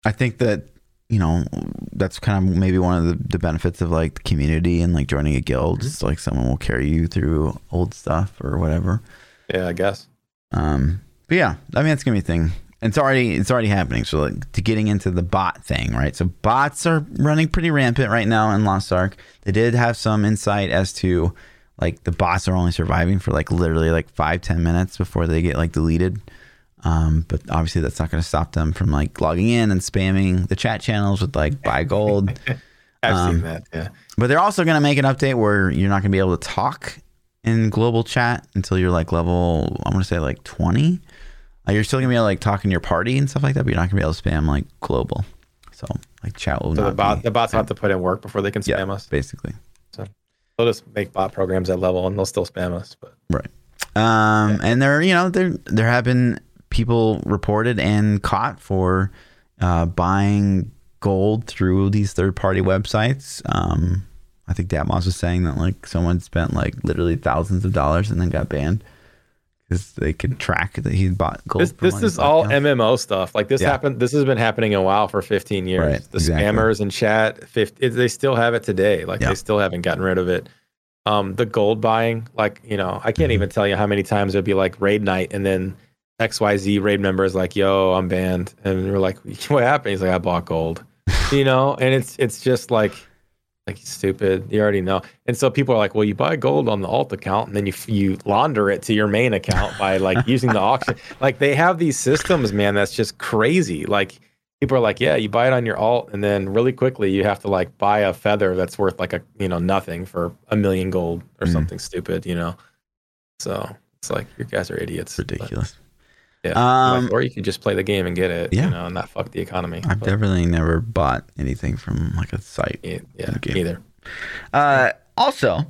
i think that you know that's kind of maybe one of the, the benefits of like the community and like joining a guild it's like someone will carry you through old stuff or whatever Yeah, I guess. Um, but yeah, I mean, it's gonna be a thing. It's already it's already happening. So like to getting into the bot thing, right? So bots are running pretty rampant right now in Lost Ark. They did have some insight as to like the bots are only surviving for like literally like five ten minutes before they get like deleted. Um, but obviously that's not going to stop them from like logging in and spamming the chat channels with like buy gold. [laughs] I've Um, seen that. Yeah. But they're also going to make an update where you're not going to be able to talk in global chat until you're like level, I'm going to say like 20. Uh, you're still going to be able to like talk in your party and stuff like that, but you're not going to be able to spam like global. So like chat will So not the bot be, the bots have to put in work before they can yeah, spam us. basically. So they'll just make bot programs at level and they'll still spam us. But Right. Um, and there, you know, there there have been people reported and caught for uh, buying gold through these third party websites. Um, I think Datmos was saying that like someone spent like literally thousands of dollars and then got banned because they could track that he bought gold. this this is all Elf. MMO stuff. Like this Yeah. happened. This has been happening a while for 15 years. Right, The exactly. spammers in chat, 50, they still have it today. Like Yeah. they still haven't gotten rid of it. Um, the gold buying, like you know, I can't Mhm. even tell you how many times it'd be like raid night, and then XYZ raid member is like, "Yo, I'm banned," and we're like, [laughs] "What happened?" He's like, "I bought gold," [laughs] you know, and it's it's just like. Like stupid, you already know, and so people are like, "Well, you buy gold on the alt account, and then you you launder it to your main account by like [laughs] using the auction." Like they have these systems, man. That's just crazy. Like people are like, "Yeah, you buy it on your alt, and then really quickly you have to like buy a feather that's worth like a you know nothing for a million gold or Mhm. something stupid," you know. So it's like you guys are idiots. ridiculous. Yeah. Um, or you could just play the game and get it. Yeah. You know, and not fuck the economy. I've But, definitely never bought anything from like a site. yeah, yeah, Okay. neither. Uh, also,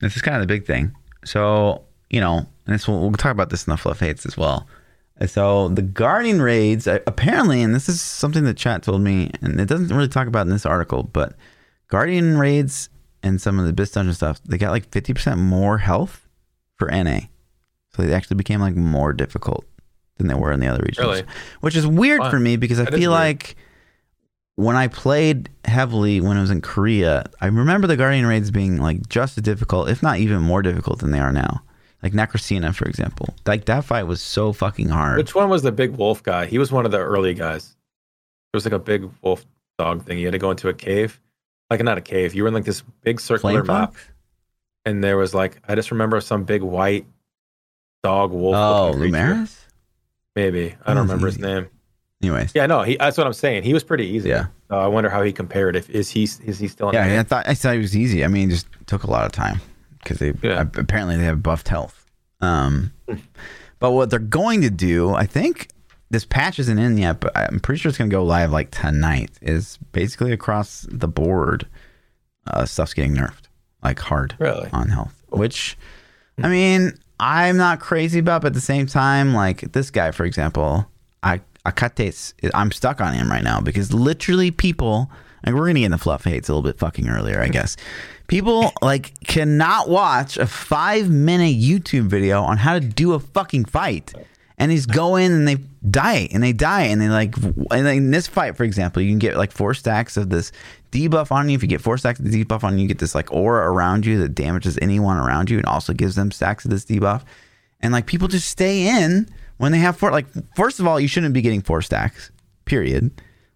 this is kind of the big thing. So, you know, and this we'll, we'll talk about this in the fluff hates as well. So the Guardian raids apparently, and this is something that chat told me, and it doesn't really talk about in this article, but Guardian raids and some of the Abyss Dungeon stuff, they got like fifty percent more health for NA. So they actually became like more difficult than they were in the other regions, Really? which is weird Wow. for me because I That feel like when I played heavily when I was in Korea, I remember the Guardian raids being like just as difficult, if not even more difficult than they are now. Like Nacrasena, for example. Like that fight was so fucking hard. Which one was the big wolf guy? He was one of the early guys. There was like a big wolf dog thing. You had to go into a cave, like not a cave. You were in like this big circular Flame map, Fox? and there was like I just remember some big white dog wolf. Oh. Lumerus? Maybe I Oh, don't remember his name. Anyways. Yeah, no, he. That's what I'm saying. He was pretty easy. Yeah. Uh, I wonder how he compared. If is he is he still in? Yeah, I thought I thought it was easy. I mean, it just took a lot of time because they Yeah. apparently they have buffed health. Um, but what they're going to do, I think this patch isn't in yet, but I'm pretty sure it's going to go live like tonight. Is basically across the board, uh, stuff's getting nerfed like hard Really? on health. Which, I mean, I'm not crazy about, but at the same time, like this guy, for example, I Achates, I'm stuck on him right now because literally people, and we're gonna get into fluff hates a little bit fucking earlier, I guess. People like cannot watch a five minute YouTube video on how to do a fucking fight. And he's go in and they die and they die and they like and in this fight, for example, you can get like four stacks of this debuff on you. If you get four stacks of the debuff on you, you get this like aura around you that damages anyone around you and also gives them stacks of this debuff. And like people just stay in when they have four. Like first of all, you shouldn't be getting four stacks. Period.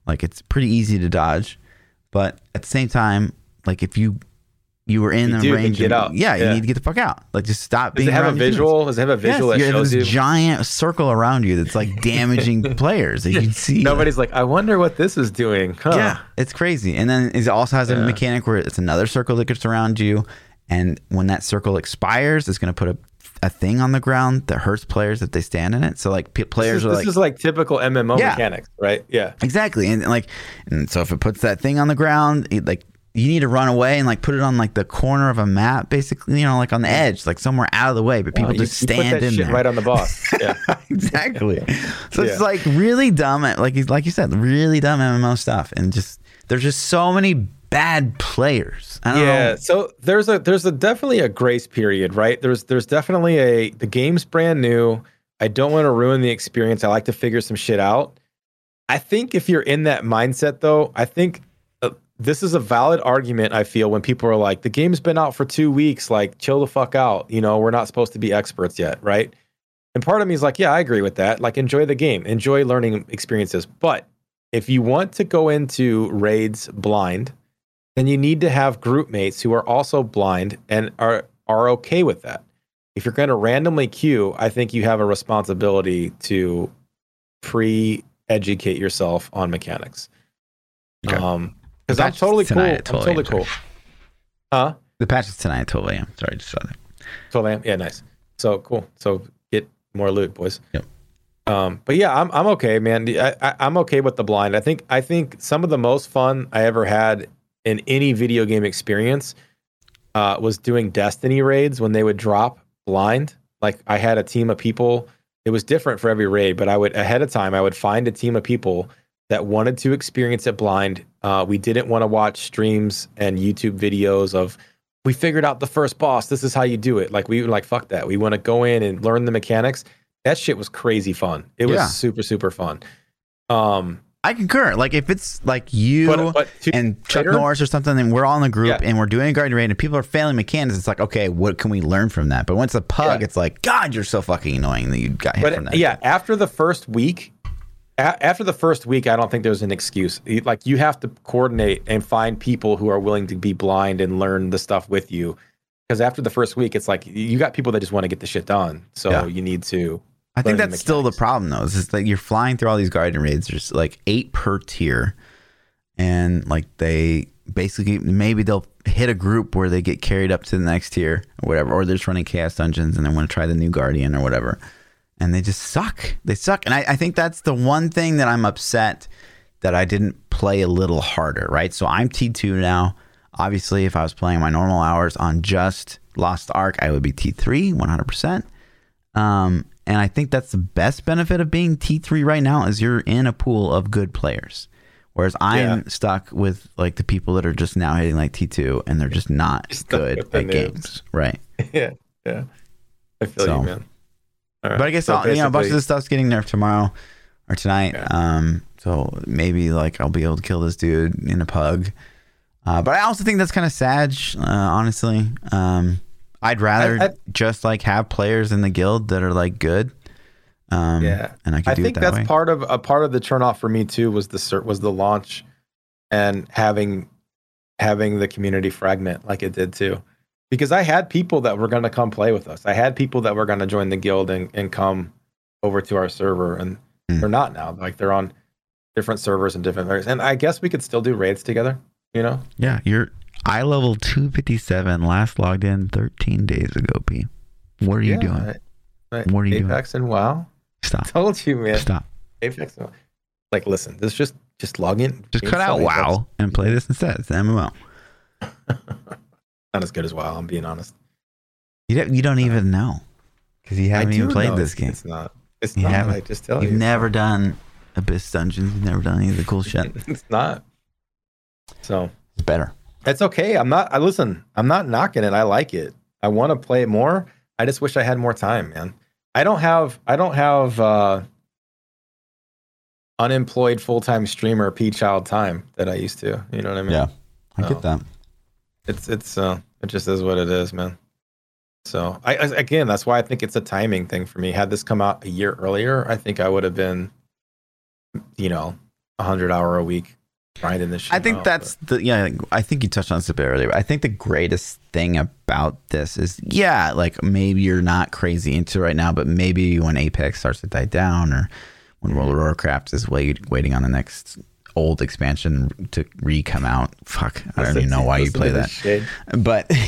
Like it's pretty easy to dodge, but at the same time, like if you you were in You the range. get out. Yeah, you need to get the fuck out. Like just stop Does being it have a visual? Does it have a visual Yes, that you have shows this you? giant circle around you that's like [laughs] damaging players that you can see. Nobody's like, I wonder what this is doing. Huh. Yeah, it's crazy. And then it also has a mechanic where it's another circle that gets around you, and when that circle expires, it's going to put a a thing on the ground that hurts players if they stand in it. So like p- This, players is, are this like is like typical MMO Yeah. mechanics, right? Yeah. exactly, and, like and so if it puts that thing on the ground, it, like you need to run away and like put it on like the corner of a map, basically, you know, like on the edge, like somewhere out of the way. But people Oh, you- just you put stand that in shit there. right on the boss. [laughs] Yeah. exactly. So it's like really dumb, like like you said, really dumb MMO stuff, and just there's just so many bad players. I don't yeah know. so there's a there's a definitely a grace period right there's there's definitely a the game's brand new i don't want to ruin the experience i like to figure some shit out i think if you're in that mindset though i think this is a valid argument i feel when people are like the game's been out for two weeks like chill the fuck out you know we're not supposed to be experts yet right and part of me is like yeah i agree with that like enjoy the game enjoy learning experiences but if you want to go into raids blind then you need to have group mates who are also blind and are are okay with that. If you're going to randomly queue, I think you have a responsibility to pre-educate yourself on mechanics. Okay. Um, because I'm totally cool. I'm totally cool. Huh? The patch is tonight, at totally. am. Sorry, just saw that. Totally. am. Yeah, nice. So cool. So get more loot, boys. Yep. Um, but yeah, I'm I'm okay, man. I, I, I'm okay with the blind. I think I think some of the most fun I ever had in any video game experience uh, was doing Destiny raids when they would drop blind. Like I had a team of people. It was different for every raid, but I would ahead of time I would find a team of people that wanted to experience it blind. Uh, we didn't want to watch streams and YouTube videos of we figured out the first boss. This is how you do it. Like we were like fuck that. We want to go in and learn the mechanics. That shit was crazy fun. It was Yeah. super super fun. Um, I concur. Like if it's like you but but and Chuck later- Norris or something, and we're all in the group Yeah. and we're doing a guardian raid, and people are failing mechanics. It's like, okay, what can we learn from that? But once a pug, Yeah. it's like, God, you're so fucking annoying that you got hit from that. yeah, after the first week, a- after the first week, I don't think there's an excuse. Like you have to coordinate and find people who are willing to be blind and learn the stuff with you. Because after the first week, it's like you got people that just want to get the shit done. So Yeah. you need to. I think learn the that's still the problem though. Is just like you're flying through all these guardian raids. There's like eight per tier, and like they basically maybe they'll hit a group where they get carried up to the next tier or whatever, or they're just running chaos dungeons and they want to try the new guardian or whatever, and they just suck. They suck, and I, I think that's the one thing that I'm upset that I didn't play a little harder. Right, so I'm T2 now. Obviously, if I was playing my normal hours on just Lost Ark, I would be T3 100%. Um, and I think that's the best benefit of being T3 right now is you're in a pool of good players. Whereas I'm Yeah. stuck with like the people that are just now hitting like T2 and they're just not good at games. Right. [laughs] yeah, yeah. I feel So- you, man. All right. But I guess So I'll, you know, a bunch of basically- this stuff's getting nerfed tomorrow or tonight. Yeah. Um, so maybe like I'll be able to kill this dude in a pug. Uh, but I also think that's kind of sad, uh, honestly. Um, I'd rather I- I- just like have players in the guild that are like good. Um, Yeah. and I can I do think it that that's way. part of a part of the turnoff for me too was the cert was the launch and having having the community fragment like it did too. Because I had people that were going to come play with us. I had people that were going to join the guild and, and come over to our server and Hmm. they're not now. Like they're on different servers and different areas. And I guess we could still do raids together, you know? Yeah, you're I level 257 last logged in 13 days ago, P. What are you Yeah, doing? I- I- What are you doing? Apex and WoW. Stop. [laughs] Told you, man. Stop. Apex. and WoW. Like, listen, this just just log in. Just cut out Apex. WoW and play this instead. It's an MMO. [laughs] Not as good as WoW. I'm being honest. You don't, you don't even know because you haven't even played this game. It's not. It's You not. haven't- I just tell You've you. never done Abyss Dungeons. You've never done any of the cool shit. [laughs] it's not. So It's better. it's okay. I'm not. I listen. I'm not knocking it. I like it. I want to play it more. I just wish I had more time, man. I don't have. I don't have uh, unemployed full time streamer P child time that I used to. You know what I mean? Yeah. I Oh. get that. It's it's uh it just is what it is, man. So I, I again, that's why I think it's a timing thing for me. Had this come out a year earlier, I think I would have been, you know, a hundred hour a week grinding this shit. I think out, that's the yeah. I think you touched on this a bit earlier. But I think the greatest thing about this is yeah, like maybe you're not crazy into it right now, but maybe when Apex starts to die down, or when World of Warcraft is wait, waiting on the next old expansion to re come out. Fuck, I don't even know why you play that, but. [laughs]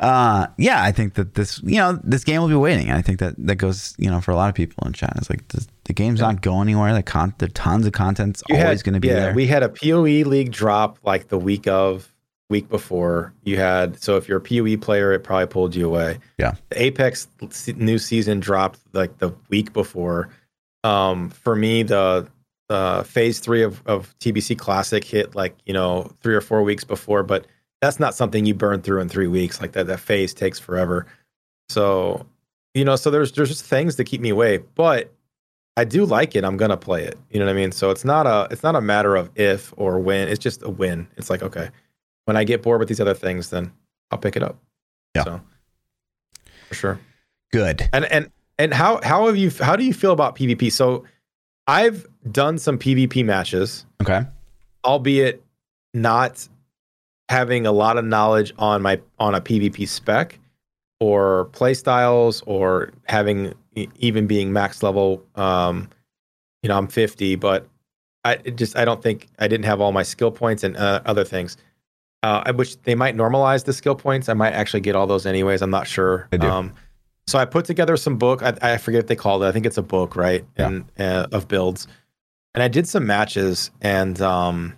Uh, yeah, I think that this, you know, this game will be waiting. I think that that goes, you know, for a lot of people in chat. It's like the, the game's not going anywhere. The con, the tons of content's You always going to be yeah, there. We had a PoE league drop like the week of, week before. You had so if you're a PoE player, it probably pulled you away. Yeah. The Apex new season dropped like the week before. Um, for me, the uh, phase three of, of TBC Classic hit like you know three or four weeks before, but that's not something you burn through in three weeks. Like that, that phase takes forever. So, you know, so there's there's just things that keep me away, but I do like it. I'm gonna play it. You know what I mean? So it's not a it's not a matter of if or when. It's just a win. It's like okay, when I get bored with these other things, then I'll pick it up. Yeah. So for sure. Good. And and and how how have you how do you feel about PvP? So I've done some PvP matches, Okay. albeit not having a lot of knowledge on my on a PvP spec or play styles or having even being max level um you know I'm 50 but I just I don't think I didn't have all my skill points and uh, other things uh I wish they might normalize the skill points I might actually get all those anyways I'm not sure They do. um so I put together some book I, I forget what they called it I think it's a book right Yeah. and uh, of builds and I did some matches and um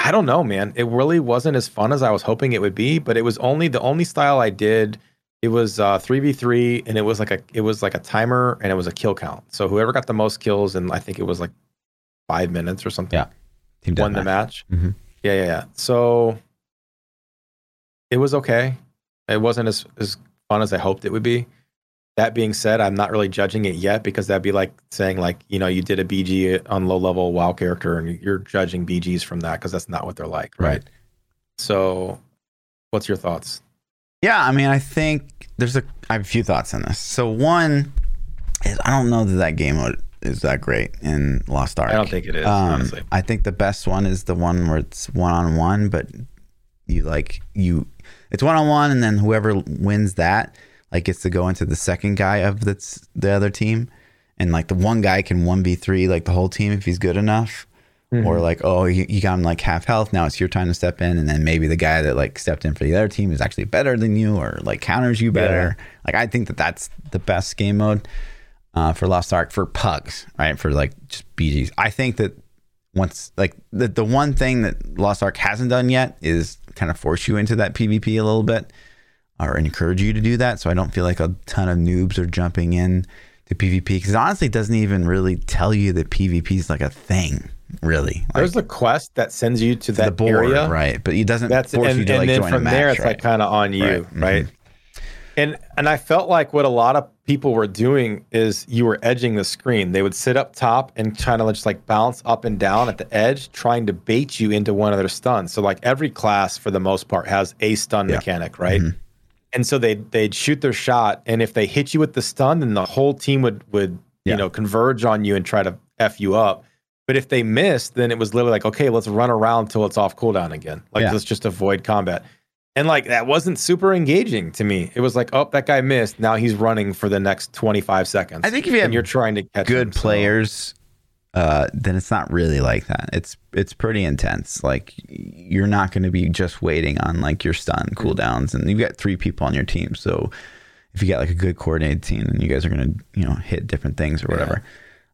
I don't know, man. It really wasn't as fun as I was hoping it would be, but it was only the only style I did. It was uh 3v3 and it was like a it was like a timer and it was a kill count. So whoever got the most kills and I think it was like 5 minutes or something Yeah. Team won the deathmatch. match. Mhm. Yeah, yeah, yeah. So it was okay. It wasn't as as fun as I hoped it would be. That being said, I'm not really judging it yet because that'd be like saying like you know you did a BG on low level WoW character and you're judging BGs from that because that's not what they're like, right? Right. So, what's your thoughts? Yeah, I mean, I think there's a. I have a few thoughts on this. So one is I don't know that that game mode is that great in Lost Ark. I don't think it is Um, honestly. I think the best one is the one where it's one on one, but you like you. It's one on one, and then whoever wins that like gets to go into the second guy of that's the other team, and like the one guy can one v three like the whole team if he's good enough. Mm-hmm. Or like, oh, you, you got him like half health. Now it's your time to step in, and then maybe the guy that like stepped in for the other team is actually better than you, or like counters you better. Like I think that that's the best game mode uh, for Lost Ark for pugs, right? For like just BGs. I think that once like the the one thing that Lost Ark hasn't done yet is kind of force you into that PvP a little bit, or encourage you to do that. So I don't feel like a ton of noobs are jumping in to PvP because honestly, it doesn't even really tell you that PvP is like a thing, really. Like, There's a quest that sends you to that the board, area, right? But it doesn't That's force and, you to and like then join from a match, there it's right? like kind of on you, Right. right? Mhm. And and I felt like what a lot of people were doing is you were edging the screen. They would sit up top and trying to just like bounce up and down at the edge, trying to bait you into one of their stuns. So like every class for the most part has a stun Yeah. mechanic, right? Mhm. And so they they'd shoot their shot, and if they hit you with the stun, then the whole team would would Yeah. you know converge on you and try to f you up. But if they missed, then it was literally like, okay, let's run around till it's off cooldown again. Like Yeah. let's just avoid combat. And like that wasn't super engaging to me. It was like, oh, that guy missed. Now he's running for the next 25 seconds. I think if you have and you're trying to catch good him, so- players, uh, then it's not really like that. It's it's pretty intense. Like you're not going to be just waiting on like your stun cooldowns, and you've got three people on your team. So if you got like a good coordinated team, then you guys are going to you know hit different things or whatever.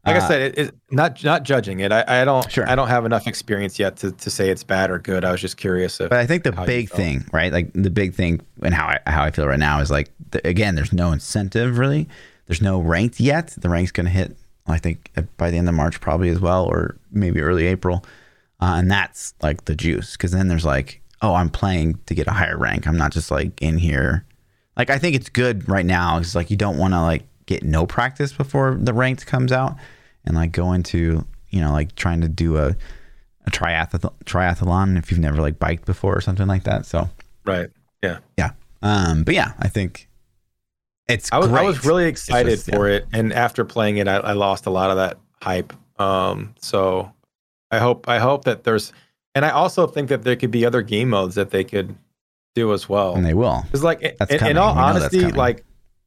Like Uh, I said, it, it, not not judging it. I, I don't Sure. I don't have enough experience yet to, to say it's bad or good. I was just curious if But I think the big thing, right? Like the big thing, and how I how I feel right now is like the, again, there's no incentive really. There's no ranked yet. The rank's going to hit, I think, uh, by the end of March probably as well, or maybe early April, uh, and that's like the juice. Because then there's like, oh, I'm playing to get a higher rank. I'm not just like in here. Like I think it's good right now. It's like you don't want to like get no practice before the ranked comes out, and like go into you know like trying to do a a triathlon triathlon if you've never like biked before or something like that. So right. Yeah. yeah, um, but yeah, I think it's I was. I was really excited just- for it, and after playing it, I, I lost a lot of that hype. Um, so I hope I hope that there's, and I also think that there could be other game modes that they could do as well. And they will. Because like in, That's in coming. all honesty, like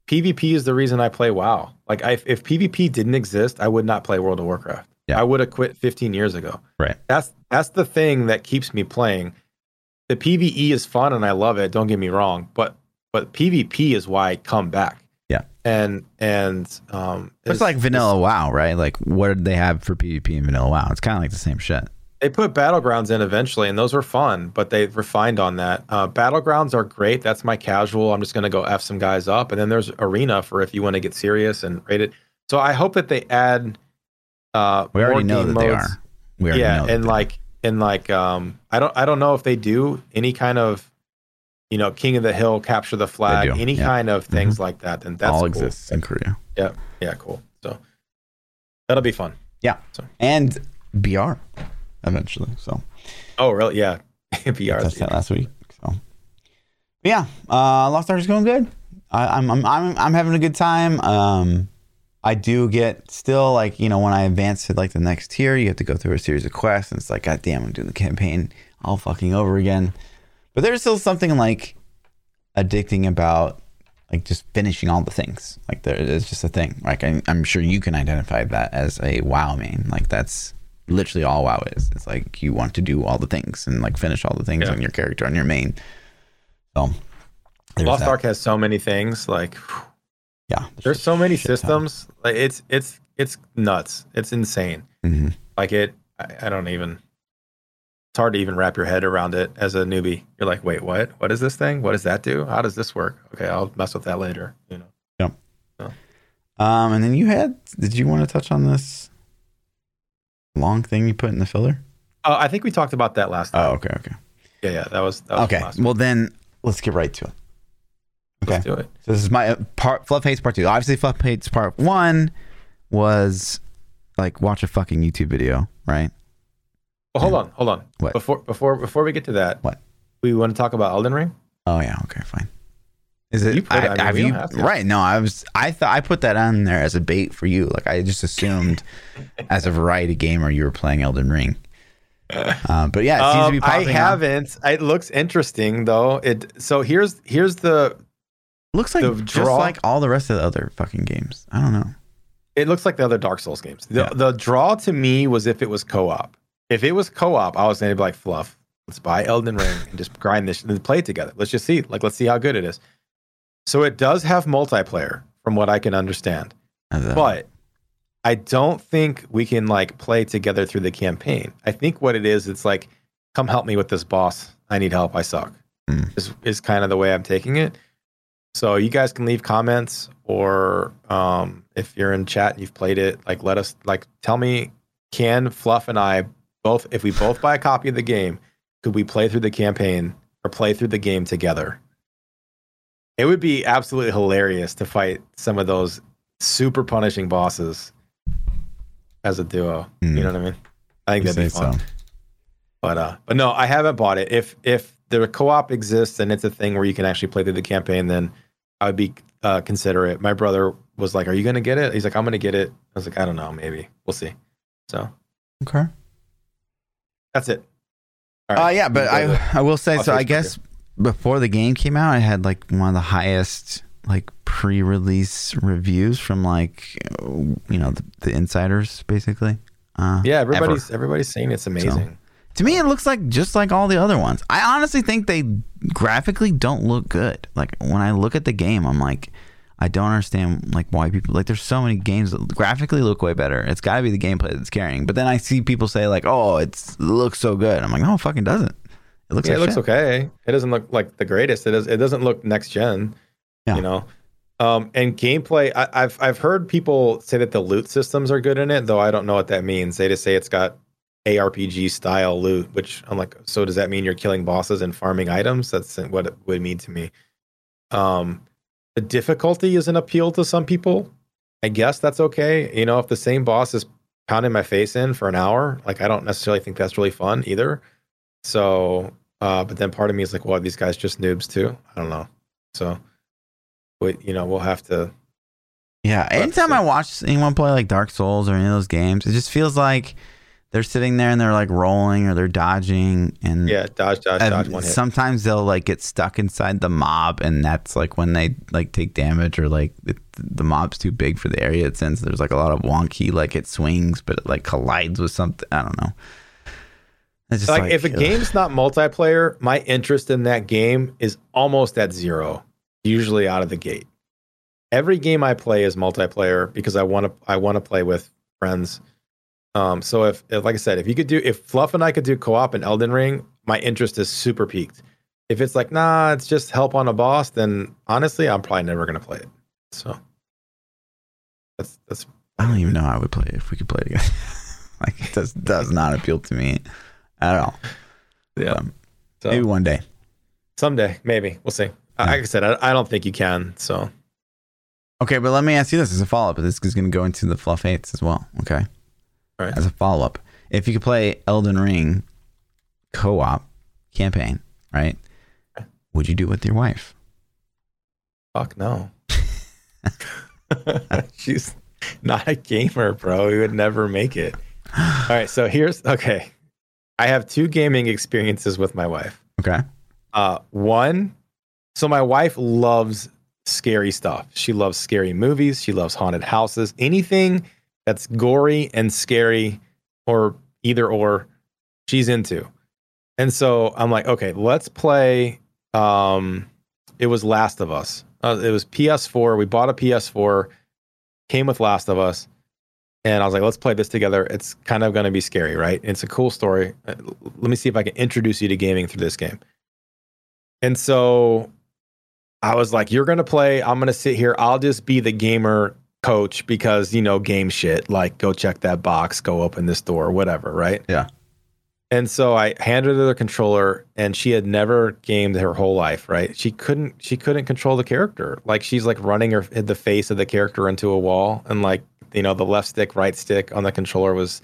PvP is the reason I play WoW. Like I, if PvP didn't exist, I would not play World of Warcraft. Yeah. I would have quit 15 years ago. Right. That's that's the thing that keeps me playing. The PvE is fun and I love it. Don't get me wrong, but but PvP is why I come back. Yeah. And and um, It's like vanilla WoW, right? Like what did they have for PvP in vanilla WoW? It's kind of like the same shit. They put battlegrounds in eventually, and those were fun, but they refined on that. Uh, battlegrounds are great. That's my casual. I'm just going to go f some guys up, and then there's arena for if you want to get serious and rate it. So I hope that they add. Uh, We already more know game that they are. We already Yeah, know and they are. like and like um, I don't I don't know if they do any kind of, you know, King of the Hill, capture the flag, any yeah. Mm-hmm. kind of things like that. Then that's all cool. exists in Korea. Yeah, yeah, cool. So that'll be fun. Yeah, so. and BR eventually. So Oh, really? Yeah, [laughs] VR. last week. So but yeah, uh, Lost Ark is going good. I, I'm, I'm I'm I'm having a good time. Um, I do get still like you know when I advance to like the next tier, you have to go through a series of quests, and it's like God damn, I'm doing the campaign all fucking over again. But there's still something like addicting about like just finishing all the things. Like there is just a thing. Like I, I'm sure you can identify that as a WoW main. Like that's literally all WoW is. It's like you want to do all the things and like finish all the things Yeah. on your character on your main. So there's Lost that. Ark has so many things. Like Yeah, there's so many systems. Like it's it's it's nuts. It's insane. Mhm. Like it. I, I don't even. It's hard to even wrap your head around it as a newbie. You're like, wait, what? What is this thing? What does that do? How does this work? Okay, I'll mess with that later. You know. Yep. Um, and then you had. Did you want to touch on this long thing you put in the filler? Uh, I think we talked about that last time. Oh, okay, okay, Yeah, yeah, that was that was okay. Well, then let's get right to it. Okay. Let's do it. So this is my uh, part. Fluff hates part two. Obviously, Fluff hates part one was like watch a fucking YouTube video, right? Well, hold on, hold on. What? Before before before we get to that, What? we want to talk about Elden Ring? Oh yeah, okay, fine. Is it? You put it- I mean, have you have right? No, I was. I thought I put that on there as a bait for you. Like I just assumed, [laughs] as a variety gamer, you were playing Elden Ring. [laughs] Uh, but yeah, it seems to be Um, I haven't. It looks interesting though. It so here's here's the Looks like the just like all the rest of the other fucking games. I don't know. it looks like the other Dark Souls games. The Yeah. the draw to me was if it was co-op. If it was co-op, I was gonna be like fluff. Let's buy Elden Ring and just grind this and play it together. Let's just see. Like let's see how good it is. So it does have multiplayer, from what I can understand. But I don't think we can like play together through the campaign. I think what it is, it's like, come help me with this boss. I need help. I suck. Mm. Is is kind of the way I'm taking it. So you guys can leave comments, or um, if you're in chat and you've played it, like let us like tell me, can Fluff and I both, if we both buy a copy of the game, could we play through the campaign or play through the game together? It would be absolutely hilarious to fight some of those super punishing bosses as a duo. Mm. You know what I mean? I think You that'd be fun. so. But uh, but no, I haven't bought it. If if the co-op exists and it's a thing where you can actually play through the campaign, then I would be uh, consider it. My brother was like, "Are you gonna get it?" He's like, "I'm gonna get it." I was like, "I don't know, maybe we'll see." So Okay. that's it. All Uh, yeah, but you can go to- I I will say I'll so. I Facebook guess before the game came out, I had like one of the highest like pre-release reviews from like you know the, the insiders basically. Uh, yeah, ever. everybody's everybody's saying it's amazing. To me, it looks like just like all the other ones. I honestly think they graphically don't look good. Like when I look at the game, I'm like, I don't understand like why people like. There's so many games that graphically look way better. It's got to be the gameplay that's carrying. But then I see people say like, oh, it's it looks so good. I'm like, no, it fucking doesn't. It looks yeah, like it looks okay. It doesn't look like the greatest. It does. It doesn't look next gen. Yeah. You know, um, and gameplay. I, I've I've heard people say that the loot systems are good in it, though I don't know what that means. They just say it's got ARPG style loot, which I'm like, so does that mean you're killing bosses and farming items? That's what it would mean to me. Um, the difficulty is an appeal to some people. I guess that's okay. You know, if the same boss is pounding my face in for an hour, like I don't necessarily think that's really fun either. So, uh, but then part of me is like, well, are these guys just noobs too? I don't know. So, we, you know, we'll have to. Yeah, anytime see. I watch anyone play like Dark Souls or any of those games, it just feels like they're sitting there and they're like rolling or they're dodging and Yeah, dodge, dodge, dodge, one hit. sometimes they'll like get stuck inside the mob and that's like when they like take damage or like it, the mob's too big for the area it's in so there's like a lot of wonky like it swings but it like collides with something i don't know it's just like, if a ugh. game's not multiplayer, my interest in that game is almost at zero, usually out of the gate. Every game I play is multiplayer because I want to I want to play with friends. Um, so if, if like I said, if you could do if Fluff and I could do co-op in Elden Ring, my interest is super peaked. If it's like, nah, it's just help on a boss, then honestly, I'm probably never gonna play it. So that's that's i don't even know how i would play it if we could play together [laughs] like it does does not appeal to me at all yeah. Um, So maybe one day someday, maybe we'll see. Yeah. Like I said, I, I don't think you can. So okay but let me ask you this as a follow-up this is going to go into the fluff eights as well okay All right. as a follow-up if you could play elden ring co-op campaign right would you do it with your wife Fuck no. [laughs] She's not a gamer, bro. We would never make it. All right, so here's okay. I have two gaming experiences with my wife. okay Uh, one, so my wife loves scary stuff. She loves scary movies. She loves haunted houses. Anything that's gory and scary, or either or, she's into. And so I'm like, okay, let's play. Um, it was Last of Us. Uh, it was PS4. We bought a PS4, came with Last of Us, and I was like, let's play this together. It's kind of going to be scary, right? It's a cool story. Uh, Let me see if I can introduce you to gaming through this game. And so I was like, you're going to play. I'm going to sit here. I'll just be the gamer coach because, you know, game shit. Like, go check that box, go open this door, whatever, right? Yeah. And so I handed her the controller and she had never gamed her whole life, right? She couldn't she couldn't control the character. Like she's like running her the face of the character into a wall and like, you know, the left stick, right stick on the controller was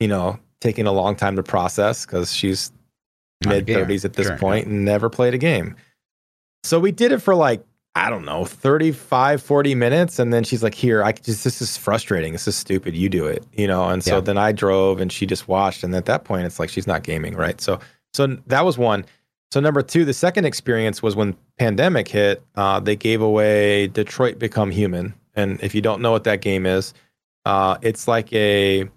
you know, taking a long time to process cuz she's mid 30s at this Sure, point and never played a game. So we did it for like I don't know, 35 40 minutes and then she's like, "Here, I just this is frustrating. This is stupid. You do it." You know, and so Yeah. then I drove and she just watched and at that point it's like she's not gaming, right? So so that was one. So number 2, the second experience was when pandemic hit, uh, they gave away Detroit Become Human. And if you don't know what that game is, uh, it's like a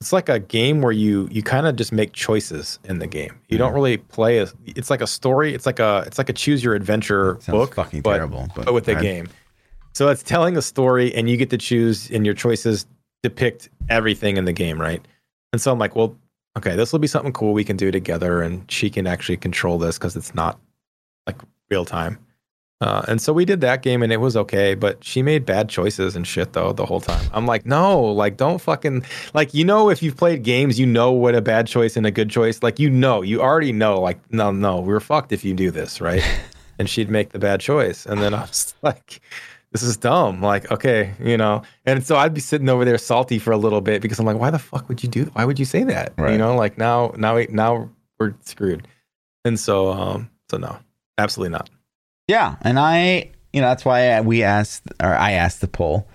it's like a game where you you kind of just make choices in the game. You don't Mhm. really play a, it's like a story. It's like a it's like a choose your adventure book, fucking but, terrible but with a game. So it's telling a story, and you get to choose, and your choices depict everything in the game, right? And so I'm like, well, okay, this will be something cool we can do together, and she can actually control this because it's not like real time. Uh, and so we did that game and it was okay, but she made bad choices and shit though the whole time. I'm like, no, like don't fucking like you know if you've played games, you know what a bad choice and a good choice. Like you know, you already know. Like no, no, we're fucked if you do this, right? [laughs] and she'd make the bad choice, and then I was [laughs] like, this is dumb. Like okay, you know. And so I'd be sitting over there salty for a little bit because I'm like, why the fuck would you do? Why would you say that? You know, like now, now, now we're screwed. And so, um, so no, absolutely not. Yeah, and I, you know, that's why we asked, or I asked the poll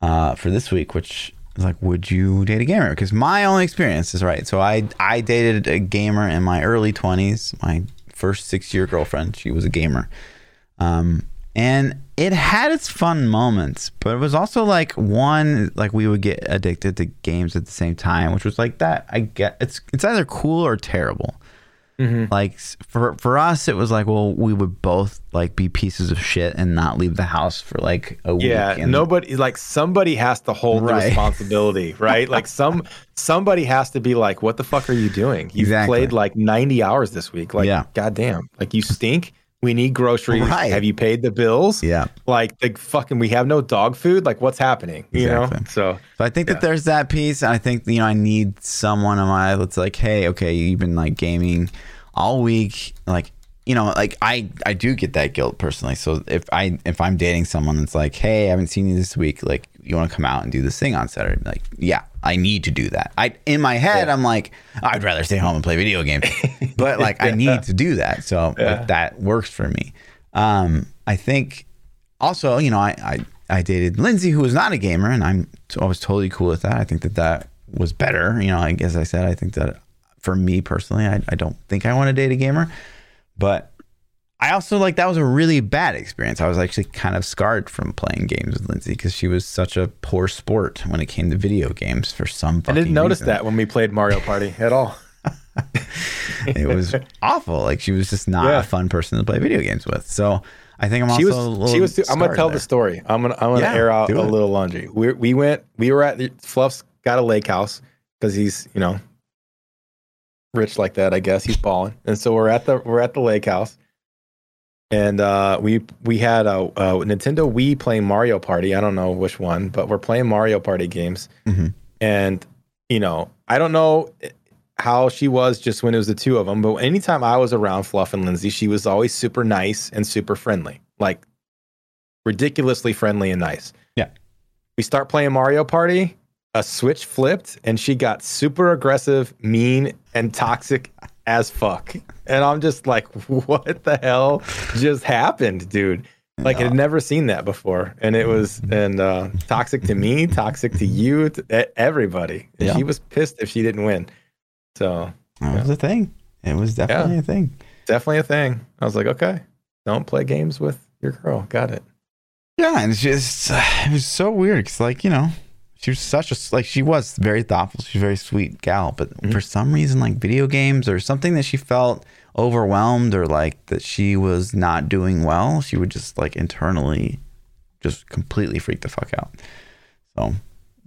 uh, for this week, which is like, would you date a gamer? Because my only experience is right. So I, I dated a gamer in my early twenties. My first six year girlfriend, she was a gamer, um, and it had its fun moments, but it was also like one, like we would get addicted to games at the same time, which was like that. I get it's it's either cool or terrible Mm-hmm. like for for us it was like well we would both like be pieces of shit and not leave the house for like a week Yeah, and nobody like somebody has to hold the responsibility, [laughs] right? like some somebody has to be like, "What the fuck are you doing? You've Exactly. played like ninety hours this week. Like, Yeah. goddamn, like you stink. We need groceries. Right. Have you paid the bills? yeah Like, the fucking, we have no dog food. Like, what's happening? You know? So so i think Yeah. that there's that piece i think you know i need someone in my that's like hey okay you've been like gaming all week like you know like i i do get that guilt personally so if i if i'm dating someone that's like hey i haven't seen you this week like you want to come out and do this thing on saturday like yeah i need to do that. I in my head i'm like i'd rather stay home and play video games. [laughs] But like i need to do that. So Yeah. like, that works for me. Um i think also you know I, I i dated lindsay who was not a gamer and i'm i was totally cool with that. I think that that was better. You know, like, as I said, I think that for me personally, I, I don't think I want to date a gamer, but I also like that was a really bad experience. I was actually kind of scarred from playing games with Lindsay because she was such a poor sport when it came to video games for some. I didn't notice reason. that when we played Mario Party at all. [laughs] [laughs] it was awful. Like she was just not Yeah. a fun person to play video games with. So I think I'm also she a was. little She was. I'm gonna tell there. the story. I'm gonna. I'm gonna Yeah, air out a little laundry. We we went. We were at the Fluff's got a lake house because he's you know rich like that. I guess he's balling. And so we're at the we're at the lake house, and uh, we we had a, a Nintendo Wii playing Mario Party. I don't know which one, but we're playing Mario Party games. Mhm. And you know, I don't know how she was just when it was the two of them, but anytime I was around Fluff and Lindsay, she was always super nice and super friendly, like ridiculously friendly and nice. Yeah. We start playing Mario Party, a switch flipped, and she got super aggressive, mean, and toxic as fuck. And I'm just like, [laughs] what the hell just happened, dude? Like I'd never seen that before, and it was and uh, toxic to me, toxic to you, to everybody. Yeah. She was pissed if she didn't win. So That was a thing. It was definitely a thing. definitely a thing. I was like, okay, don't play games with your girl. Got it. Yeah, and it's just [sighs] it was so weird because like you know she was such a like she was very thoughtful. She's a very sweet gal, but Mhm. for some reason like video games or something that she felt overwhelmed or like that she was not doing well, she would just like internally just completely freak the fuck out. So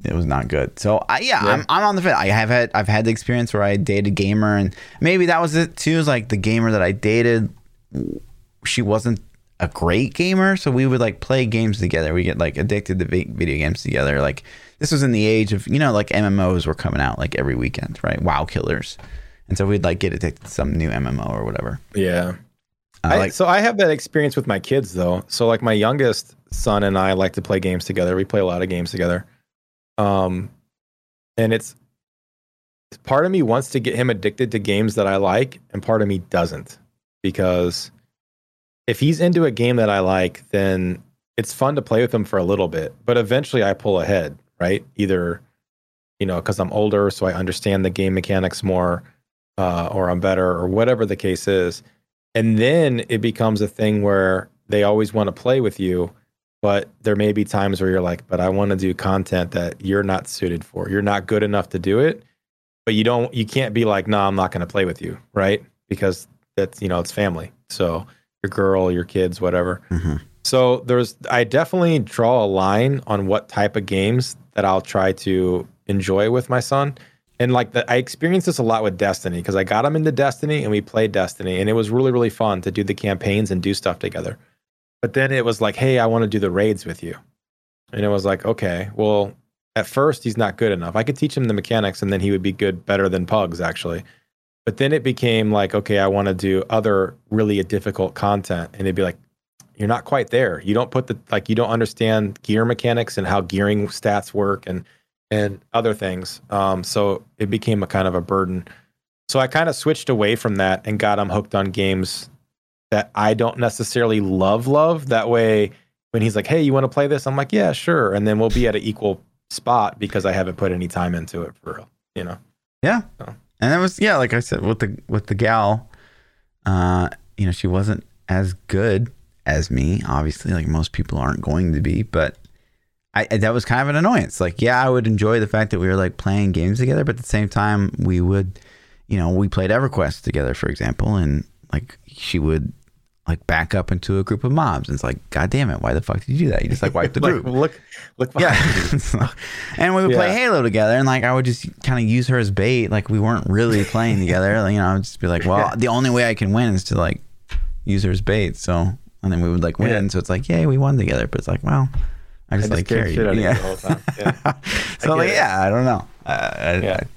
it was not good. So I, yeah, Yeah. I'm, I'm on the fence. I have had I've had the experience where I dated a gamer and maybe that was it too. Is like the gamer that I dated, she wasn't a great gamer, so we would like play games together. We get like addicted to video games together. Like this was in the age of you know like MMOs were coming out like every weekend, right? WoW killers, and so we'd like get addicted to some new MMO or whatever. Yeah. Uh, I, like so I have that experience with my kids though. So like my youngest son and I like to play games together. We play a lot of games together. Um, and it's part of me wants to get him addicted to games that I like, and part of me doesn't because if he's into a game that I like, then it's fun to play with him for a little bit. But eventually, I pull ahead, right? Either you know because I'm older, so I understand the game mechanics more, uh, or I'm better, or whatever the case is. And then it becomes a thing where they always want to play with you, but there may be times where you're like, but I want to do content that you're not suited for. You're not good enough to do it, but you don't, you can't be like, no, I'm not going to play with you, right? Because that's, you know, it's family. So your girl, your kids, whatever. Mhm. So there's, I definitely draw a line on what type of games that I'll try to enjoy with my son. And like the, I experienced this a lot with Destiny because I got him into Destiny and we played Destiny and it was really, really fun to do the campaigns and do stuff together. But then it was like, hey, I want to do the raids with you. And it was like, okay, well, at first he's not good enough. I could teach him the mechanics and then he would be good, better than Pugs actually. But then it became like, okay, I want to do other really difficult content. And they'd be like, you're not quite there. You don't put the, like, you don't understand gear mechanics and how gearing stats work and, and other things. Um, so it became a kind of a burden. So I kind of switched away from that and got him hooked on games that I don't necessarily love, love. That way, when he's like, hey, you want to play this? I'm like, yeah, sure. And then we'll be at an equal spot because I haven't put any time into it for real, you know? Yeah. So. And that was yeah, like I said with the with the gal, uh, you know, she wasn't as good as me. Obviously, like most people aren't going to be, but I that was kind of an annoyance. Like, yeah, I would enjoy the fact that we were like playing games together, but at the same time, we would, you know, we played EverQuest together, for example, and like she would like back up into a group of mobs, and it's like, God damn it, why the fuck did you do that? You just like wiped the [laughs] like, group. look, look. Yeah. [laughs] And we would play Halo together, and like I would just kind of use her as bait. Like we weren't really playing together. Like, [laughs] you know, I would just be like, well, the only way I can win is to like use her as bait. So, and then we would like win. Yeah. So it's like, yay, we won together. But it's like, well, I just I like just shit out you Yeah. the whole time. Yeah. so like, it. yeah, I don't know. Uh, I, Yeah. I,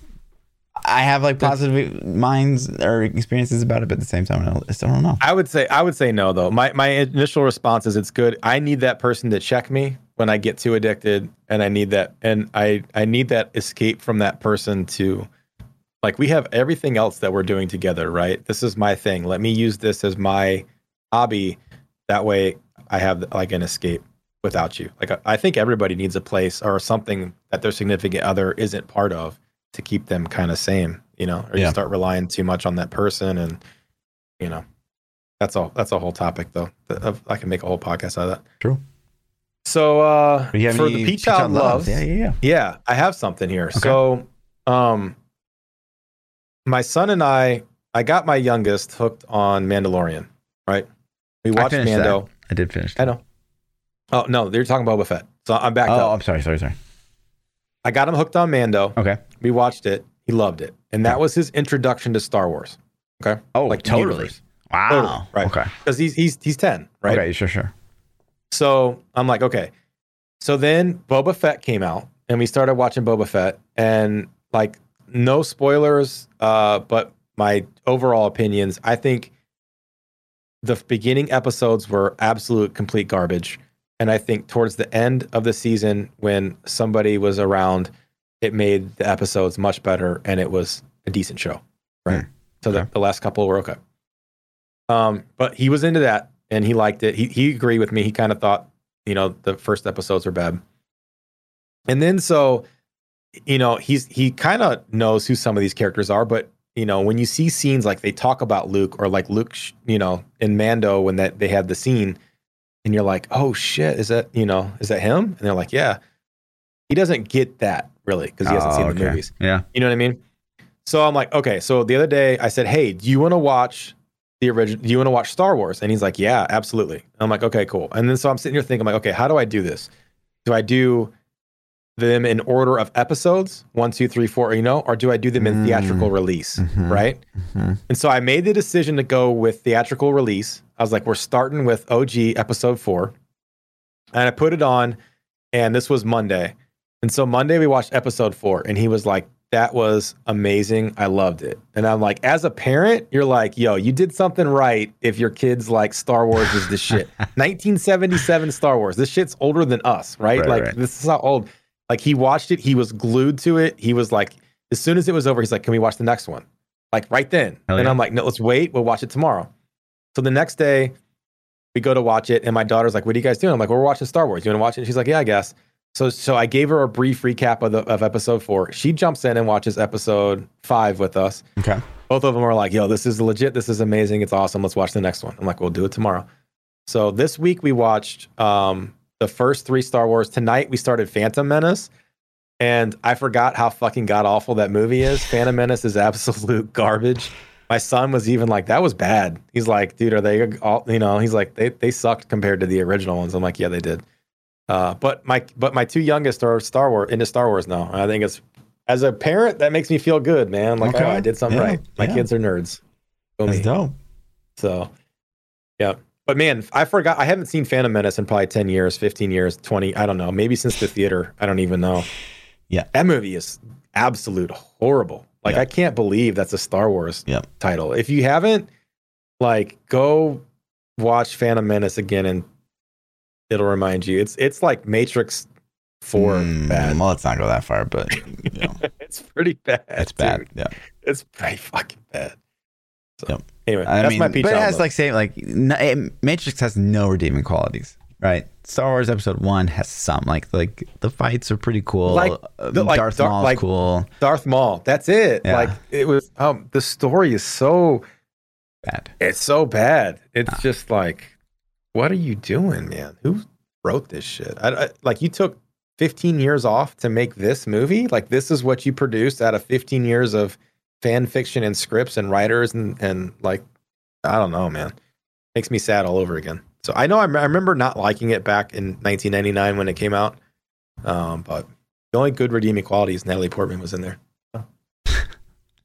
I have like positive minds or experiences about it, but at the same time, I just don't know. I would say I would say no though. My my initial response is it's good. I need that person to check me when I get too addicted and I need that and I I need that escape from that person to like we have everything else that we're doing together, right? This is my thing. Let me use this as my hobby. That way I have like an escape without you. Like I, I think everybody needs a place or something that their significant other isn't part of to keep them kind of sane, you know, or you start relying too much on that person and you know. That's all that's a whole topic though. that- I can make a whole podcast out of that. True. So uh for the Peach Child loves, Yeah, yeah, yeah. yeah, I have something here. So, um, my son and I, I got my youngest hooked on Mandalorian. Right, we watched finished Mando. I did finish. I know. Oh no, they're talking about Boba Fett. So I'm back Oh, up. I'm sorry, sorry, sorry. I got him hooked on Mando. Okay. We watched it. He loved it, and that was his introduction to Star Wars. Okay, Oh, Like totally. Wow. Totally, right. Okay. because he's he's he's ten, right? Okay. Sure. Sure. So I'm like, okay. So then Boba Fett came out, and we started watching Boba Fett, and like, no spoilers, uh, but my overall opinions. I think the beginning episodes were absolute complete garbage, and I think towards the end of the season, when somebody was around, it made the episodes much better, and it was a decent show, right? Hmm. So the, Okay. the last couple were okay. Um, but he was into that and he liked it. He he agreed with me. He kind of thought, you know, the first episodes were bad. And then so, you know, he's he kind of knows who some of these characters are, but you know, when you see scenes like they talk about Luke or like Luke, you know, in Mando when that they had the scene, and you're like, oh shit, is that you know, is that him? And they're like, yeah. He doesn't get that really because he hasn't Oh, seen the movies. Yeah. You know what I mean? So I'm like, okay. So the other day I said, hey, do you want to watch the original? Do you want to watch Star Wars? And he's like, yeah, absolutely. I'm like, okay, cool. And then so I'm sitting here thinking, I'm like, okay, how do I do this? Do I do them in order of episodes, one, two, three, four, you know, or do I do them in Mm. theatrical release? Mhm. Right. Mhm. And so I made the decision to go with theatrical release. I was like, we're starting with OG episode four. And I put it on, and this was Monday. And so Monday we watched episode four, and he was like, that was amazing. I loved it. And I'm like, as a parent, you're like, yo, you did something right if your kids like Star Wars is the shit. [laughs] 1977 Star Wars. This shit's older than us, right? Right, like, right. this is how old. Like, he watched it. He was glued to it. He was like, as soon as it was over, he's like, can we watch the next one? Like, right then. Hell and yeah. I'm like, no, let's wait. We'll watch it tomorrow. So the next day, we go to watch it, and my daughter's like, "What are you guys doing?" I'm like, well, "We're watching Star Wars. You want to watch it?" She's like, "Yeah, I guess." So, so I gave her a brief recap of the of episode four. She jumps in and watches episode five with us. Okay. Both of them are like, "Yo, this is legit. This is amazing. It's awesome. Let's watch the next one." I'm like, "We'll do it tomorrow." So this week we watched um, the first three Star Wars. Tonight we started Phantom Menace, and I forgot how fucking god awful that movie is. [laughs] Phantom Menace is absolute garbage. My son was even like, "That was bad." He's like, "Dude, are they all?" You know, he's like, "They they sucked compared to the original ones." I'm like, "Yeah, they did." Uh, but my but my two youngest are Star Wars into Star Wars now. I think it's as a parent that makes me feel good, man. Like, Okay. oh, I did something Yeah, right. My yeah. kids are nerds. Go That's me. dope. So, yeah. But man, I forgot. I haven't seen Phantom Menace in probably 10 years, 15 years, 20. I don't know. Maybe since the theater. I don't even know. Yeah. That movie is absolute horrible. Like, Yeah. I can't believe that's a Star Wars Yep. title. If you haven't, like, go watch Phantom Menace again and it'll remind you. It's it's like Matrix 4 Mm, bad. Well, let's not go that far, but you know, [laughs] it's pretty bad. it's bad. dude. Yeah. It's pretty fucking bad. So, Yep. anyway, I that's mean, my peach but it has outlook. like same like Matrix has no redeeming qualities, right? Star Wars Episode One has some like like the fights are pretty cool. Like, Uh, the- like Darth Dar- Maul's like- cool. Darth Maul. That's it. Yeah. Like it was. Um, the story is so. Bad. It's so bad. It's Ah. just like, what are you doing, man? Who wrote this shit? I, I- like you took 15 years off to make this movie. Like this is what you produced out of 15 years of fan fiction and scripts and writers and and like, I don't know, man. Makes me sad all over again. So I know I, I remember not liking it back in 1999 when it came out. Um, but the only good redeeming quality is Natalie Portman was in there. [laughs]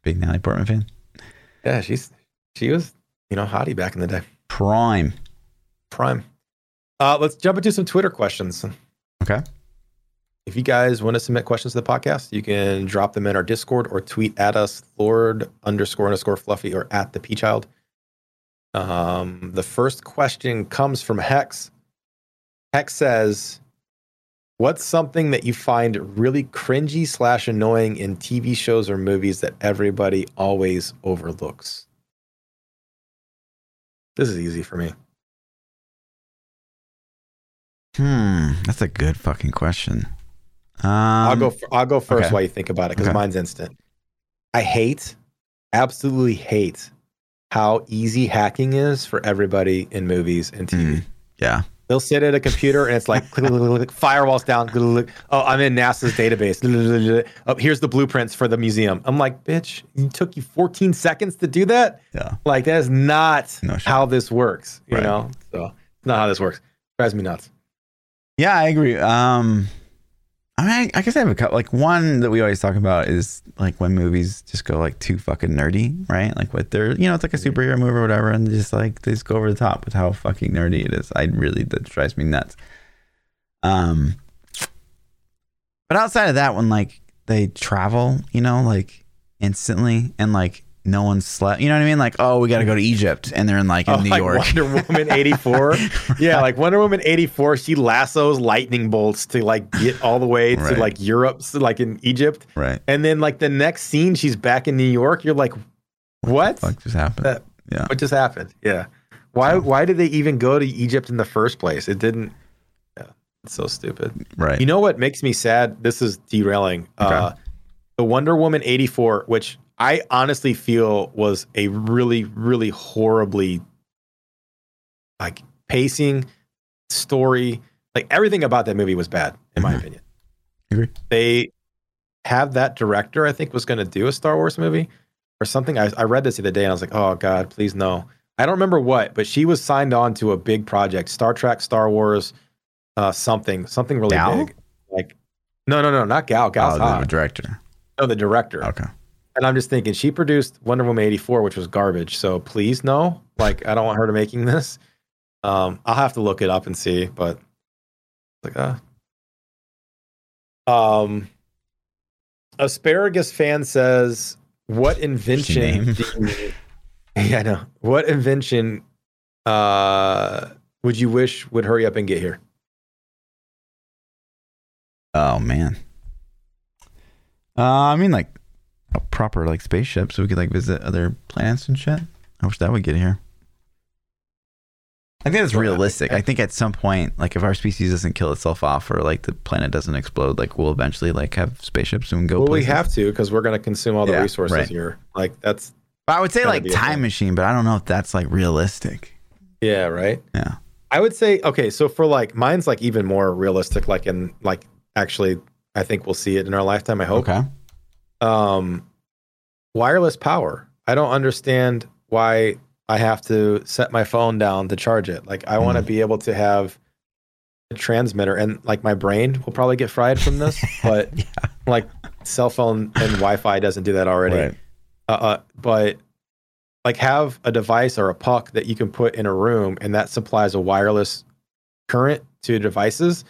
Big Natalie Portman fan. Yeah, she's she was you know hottie back in the day. Prime. Prime. Uh, let's jump into some Twitter questions. Okay. If you guys want to submit questions to the podcast, you can drop them in our Discord or tweet at us, Lord underscore underscore Fluffy or at the P Child. Um, the first question comes from Hex. Hex says, "What's something that you find really cringy slash annoying in TV shows or movies that everybody always overlooks?" This is easy for me. Hmm. That's a good fucking question. Um, I'll go. I'll go first okay. while you think about it because Okay. mine's instant. I hate, absolutely hate, how easy hacking is for everybody in movies and TV. Mm, yeah. They'll sit at a computer and it's like click, click, click, click, firewalls down. click, click, click. Oh, I'm in NASA's database. Oh, here's the blueprints for the museum. I'm like, bitch, it took you 14 seconds to do that. Yeah. Like that is not No how this works. You Right. know, so it's not how this works. Drives me nuts. Yeah, I agree. Um, I mean, I, I guess I have a couple. Like one that we always talk about is like when movies just go like too fucking nerdy, right? Like what they're, you know, it's like a superhero movie or whatever, and just like they just go over the top with how fucking nerdy it is. I really that drives me nuts. Um, but outside of that, when like they travel, you know, like instantly, and like no one slept, you know what I mean? Like, oh, we got to go to Egypt, and they're in like in [laughs] Oh, New like York. Wonder Woman 84. [laughs] yeah, like Wonder Woman 84, she lassos lightning bolts to like get all the way to Right. like Europe, so, like in Egypt. right. And then like the next scene, she's back in New York. You're like, what? Fuck just happened. Yeah. What just happened? Yeah. Why why did they even go to Egypt in the first place? It didn't Yeah. It's so stupid. Right. You know what makes me sad? This is derailing. Uh Okay. the Wonder Woman 84, which I honestly feel was a really, really horribly like pacing, story, like everything about that movie was bad, in my Mhm. opinion. Agree. They have that director, I think, was going to do a Star Wars movie or something. I, I read this the other day and I was like, oh God, please no. I don't remember what, but she was signed on to a big project, Star Trek, Star Wars, uh, something, something really Gal? big. Like, no, no, no, not Gal. Gal's oh, the hot. director. No, the director. Okay. And I'm just thinking, she produced Wonder Woman 84, which was garbage. So please no. Like, I don't want her to making this. Um, I'll have to look it up and see, but like uh um asparagus fan says, What invention you [laughs] Yeah, I know. What invention uh would you wish would hurry up and get here? Oh man. Uh, I mean, like a proper like spaceship, so we could like visit other planets and shit. I wish that would get here. I think that's realistic. I think at some point, like if our species doesn't kill itself off, or like the planet doesn't explode, like we'll eventually like have spaceships and go. Well, we have to because we're going to consume all the Yeah, resources right. here. Like that's But I would say like time machine, but I don't know if that's like realistic. yeah, right. Yeah. I would say okay, so for like mine's like even more realistic. Like in like actually, I think we'll see it in our lifetime. I hope. Okay. Um, wireless power. I don't understand why I have to set my phone down to charge it. Like I want to Mm. be able to have a transmitter, and like my brain will probably get fried from this, [laughs] but Yeah. like cell phone and Wi-Fi doesn't do that already. Right. Uh, uh, but like have a device or a puck that you can put in a room and that supplies a wireless current to devices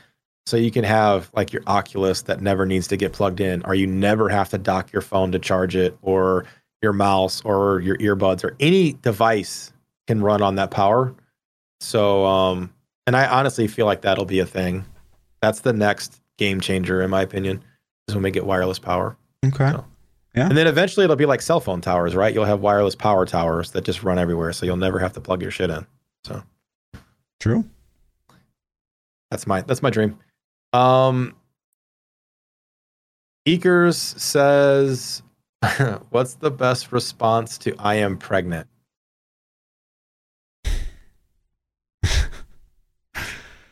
so you can have like your oculus that never needs to get plugged in or you never have to dock your phone to charge it or your mouse or your earbuds or any device can run on that power so um and i honestly feel like that'll be a thing that's the next game changer in my opinion is when we get wireless power Okay. So- Yeah. and then eventually it'll be like cell phone towers, right? You'll have wireless power towers that just run everywhere, so you'll never have to plug your shit in. So. True. That's my that's my dream. Um Eakers says [laughs] what's the best response to I am pregnant?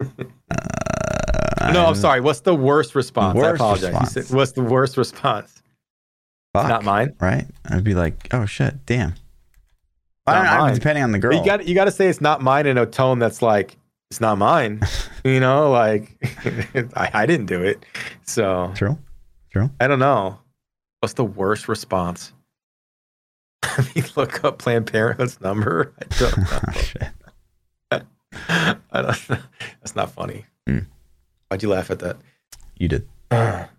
Uh, [laughs] no, I'm sorry. What's the worst response? I Worst apologize. Response. said, what's the worst response? Fuck. Not mine. Right? I'd be like, oh shit, damn. Not I don't know, depending on the girl. You got you got to say it's not mine in a tone that's like it's not mine. [laughs] you know, like [laughs] I, I didn't do it. So True. True. I don't know. What's the worst response? [laughs] Let me look up Planned Parenthood's number. I don't know. Oh, shit. I don't know. That's not funny. Hmm. Why'd you laugh at that? You did. [sighs] That's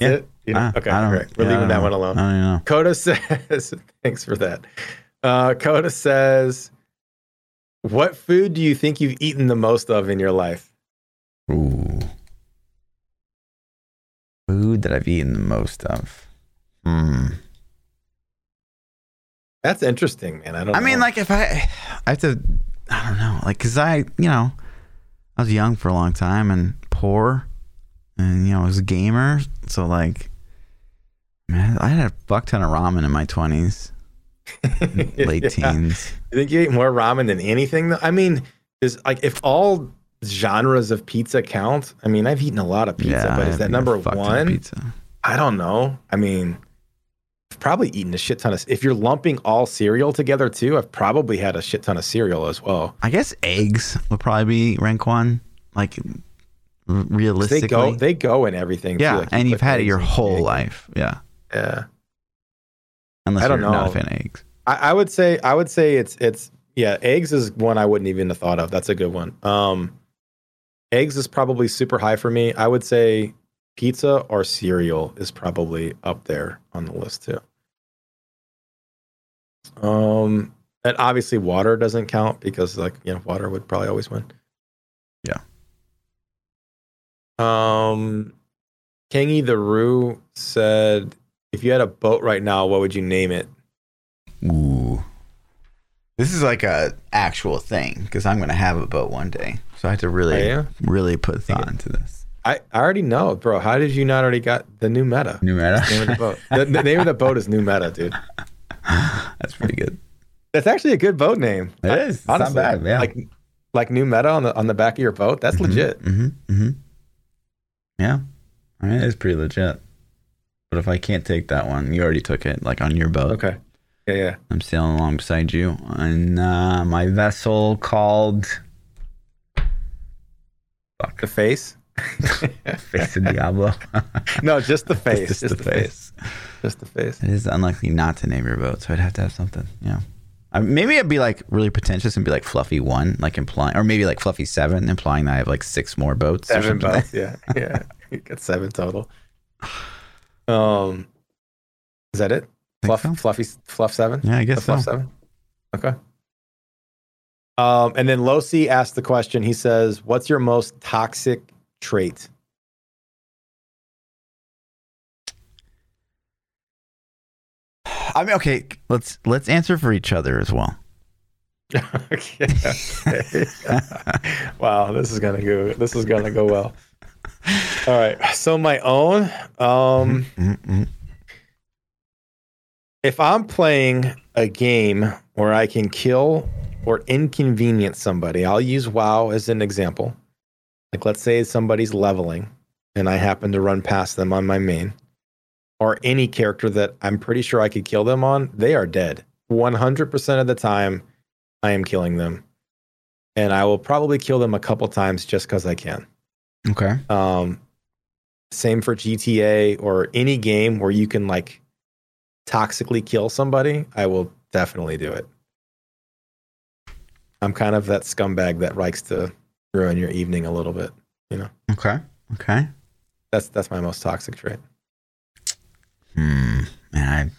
Yeah. it? You know? Ah, okay, I. We're yeah, leaving that don't one alone. I know. Coda says, thanks for that. Uh, Coda says, what food do you think you've eaten the most of in your life? Ooh. Food that I've eaten the most of. Hmm. That's interesting, man. I don't I mean, like if I, I have to, I don't know, like, cause I, you know, I was young for a long time and poor, and you know I was a gamer. So like, man, I had a fuck ton of ramen in my twenties, [laughs] late Yeah. teens. You think you ate more ramen than anything? though? I mean, is like if all genres of pizza count. I mean, I've eaten a lot of pizza, Yeah, but is that number fuck ton of one? Pizza. I don't know. I mean, I've probably eaten a shit ton of. If you're lumping all cereal together too, I've probably had a shit ton of cereal as well. I guess eggs would probably be rank one. Like realistically, They go, they go in everything. too. yeah, Like, and you've had it your whole eggs. life. Yeah, Yeah, unless I don't you're not know. a fan of eggs. I, I would say, I would say it's it's yeah. Eggs is one I wouldn't even have thought of. That's a good one. Um, eggs is probably super high for me. I would say pizza or cereal is probably up there on the list too. Um, and obviously water doesn't count because like you know water would probably always win. Yeah. Um, Kangy the Roo said, "If you had a boat right now, what would you name it?" Ooh, this is like a actual thing because I'm gonna have a boat one day, so I have to really, Oh, yeah? really put thought into this. I, I already know, bro. How did you not already got the new meta? New meta. Name of the boat. The, the name of the boat is new meta, dude. [laughs] That's pretty good. That's actually a good boat name. It is. It's not Honestly, bad, yeah. Like like new meta on the on the back of your boat. That's legit. Mm-hmm. Mm-hmm. Yeah, I mean it is pretty legit. But if I can't take that one, you already took it. Like on your boat, Okay. Yeah, yeah. I'm sailing alongside you on uh, my vessel called fuck The face. [laughs] Face of Diablo. [laughs] No, just the [laughs] face. Just Just, the the face. Just the face. It is unlikely not to name your boat, so I'd have to have something. Yeah. I, maybe I'd be like really pretentious and be like Fluffy One, like implying, or maybe like Fluffy Seven, implying that I have like six more boats. Seven boats. Yeah, yeah. You got seven total. Um, is that it? Fluff, so. fluffy, fluff seven. Yeah, I guess so. fluff seven. Okay. Um, and then Losi asked the question. He says, "What's your most toxic trait?" I mean, okay, let's let's answer for each other as well. [laughs] okay. [laughs] wow, this is gonna go. This is gonna go well. All right. So my own. Um, Mm-mm. if I'm playing a game where I can kill or inconvenience somebody, I'll use WoW as an example. Like, let's say somebody's leveling and I happen to run past them on my main, or any character that I'm pretty sure I could kill them on, they are dead. 100% of the time, I am killing them. And I will probably kill them a couple times just because I can. Okay. Um, same for GTA or any game where you can like toxically kill somebody. I will definitely do it. I'm kind of that scumbag that likes to ruin your evening a little bit. You know, Okay. Okay. that's that's my most toxic trait. Hmm. Man, I have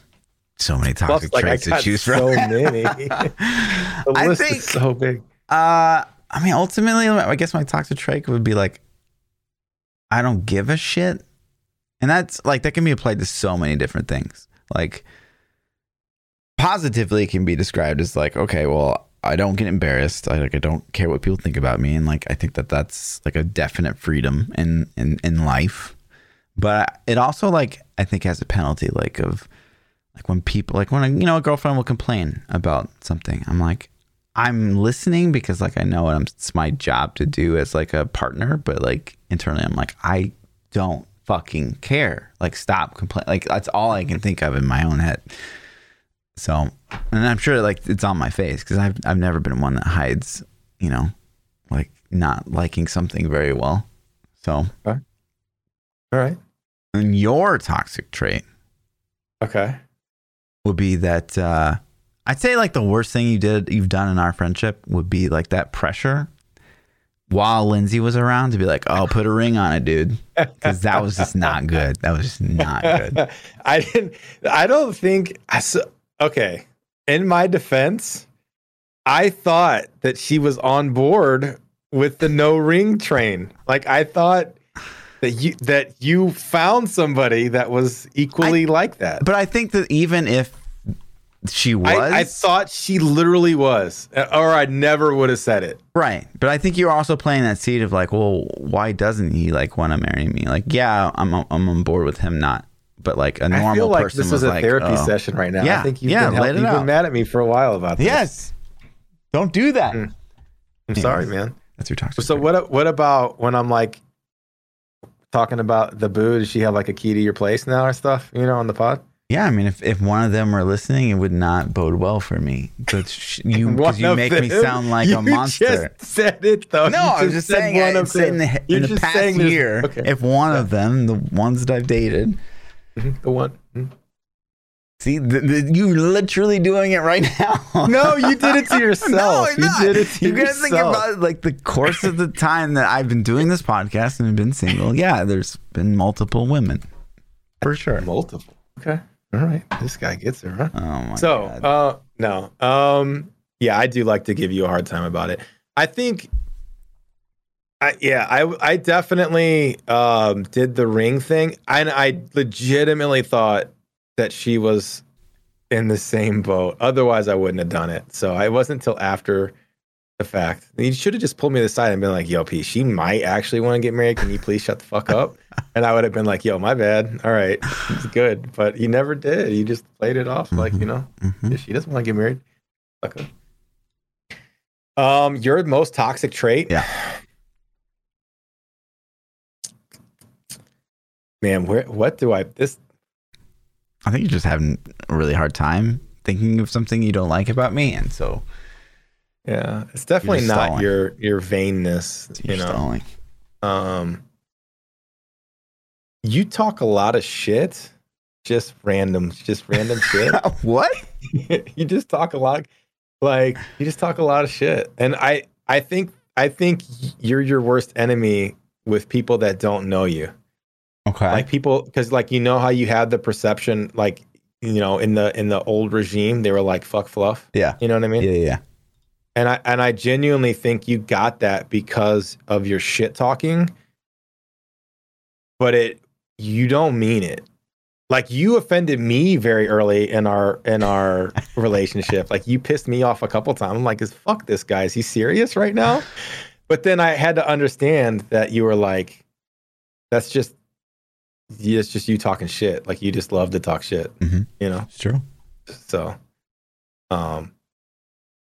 so many Plus, toxic like I traits to got choose from. so [laughs] many. [laughs] The I list think. is so big. Uh, I mean, ultimately, I guess my toxic trait would be like, I don't give a shit, and that's like that can be applied to so many different things. Like, positively, it can be described as like, okay, well, I don't get embarrassed. I like, I don't care what people think about me, and like, I think that that's like a definite freedom in in in life. But it also like I think has a penalty, like of like when people like when a, you know a girlfriend will complain about something. I'm like, I'm listening because like I know I'm, it's my job to do as like a partner, but like internally I'm like I don't fucking care. Like stop complaining. Like that's all I can think of in my own head. So, and I'm sure like it's on my face because I've I've never been one that hides, you know, like not liking something very well. So, All right. and your toxic trait Okay. would be that uh, I'd say like the worst thing you did you've done in our friendship would be like that pressure while Lindsay was around to be like, oh, put a ring on it, dude, because that was just not good. That was just not good. [laughs] I didn't. I don't think. I s okay. In my defense, I thought that she was on board with the no ring train. Like I thought that you that you found somebody that was equally like that. But I think that even if she was I, I thought she literally was, or I never would have said it. right, but I think you're also playing that seed of like, well, why doesn't he like want to marry me? Like, yeah, I'm I'm on board with him not, but like a normal I feel like person this was is a like, therapy oh. session right now. Yeah, I think you've yeah, been, help- you've out. been mad at me for a while about this. Yes, don't do that. Mm. I'm sorry, man. That's your toxic. So what? What about when I'm like talking about the boo? Does she have like a key to your place now or stuff? You know, on the pod. Yeah, I mean, if, if one of them were listening, it would not bode well for me. But [laughs] sh- you, because you make me sound like a monster. Just said it though. No, I'm just saying. one I, of say in the, You're in the past saying year, Okay. if one of them, the ones that I've dated, Mhm, the one. Mhm. see, the, the, you literally doing it right now. [laughs] No, you did it to [laughs] yourself. no, you not. did it to you gotta think about like the course of the time that I've been doing this podcast and been single. Yeah, there's been multiple women, for sure. multiple. Okay. All right. This guy gets it, huh? Oh my so god. uh no um yeah i do like to give you a hard time about it i think I, yeah i i definitely um did the ring thing and i legitimately thought that she was in the same boat otherwise i wouldn't have done it so i wasn't until after the fact you should have just pulled me to the side and been like yo p she might actually want to get married can you please shut the fuck up [laughs] and i would have been like yo my bad all right it's good but you never did you just played it off like you know Mhm. if she doesn't want to get married, fuck her. Um, your most toxic trait? Yeah. Man, where what do I this I think you're just having a really hard time thinking of something you don't like about me, and so yeah, it's definitely not stalling. your your vainness, you're you know. stalling. Um you talk a lot of shit. Just random, just random [laughs] shit. what? [laughs] you just talk a lot like you just talk a lot of shit and i i think i think you're your worst enemy with people that don't know you Okay. like people because like you know how you had the perception like you know in the in the old regime they were like fuck fluff yeah. you know what i mean Yeah. Yeah. And i and i genuinely think you got that because of your shit talking. But it you don't mean it. Like you offended me very early in our in our [laughs] relationship. Like you pissed me off a couple times. I'm like is fuck this guy. Is he serious right now? But then i had to understand that you were like that's just it's just you talking shit. Like you just love to talk shit Mhm. you know? It's true. so um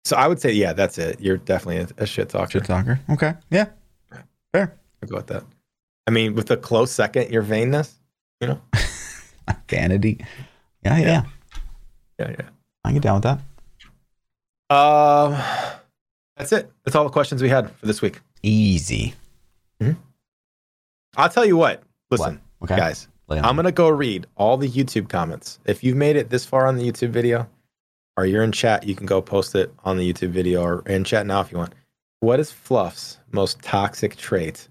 so i would say yeah that's it you're definitely a, a shit talker Shit talker. Okay. Yeah. Fair. I'll go with that i mean with a close second your vainness you know [laughs] Vanity. Yeah. Yeah. yeah yeah I can get down with that. um that's it that's all the questions we had for this week Easy. i'll tell you what listen What? Okay. guys i'm gonna go read all the youtube comments if you've made it this far on the youtube video or you're in chat you can go post it on the youtube video or in chat now if you want what is fluff's most toxic trait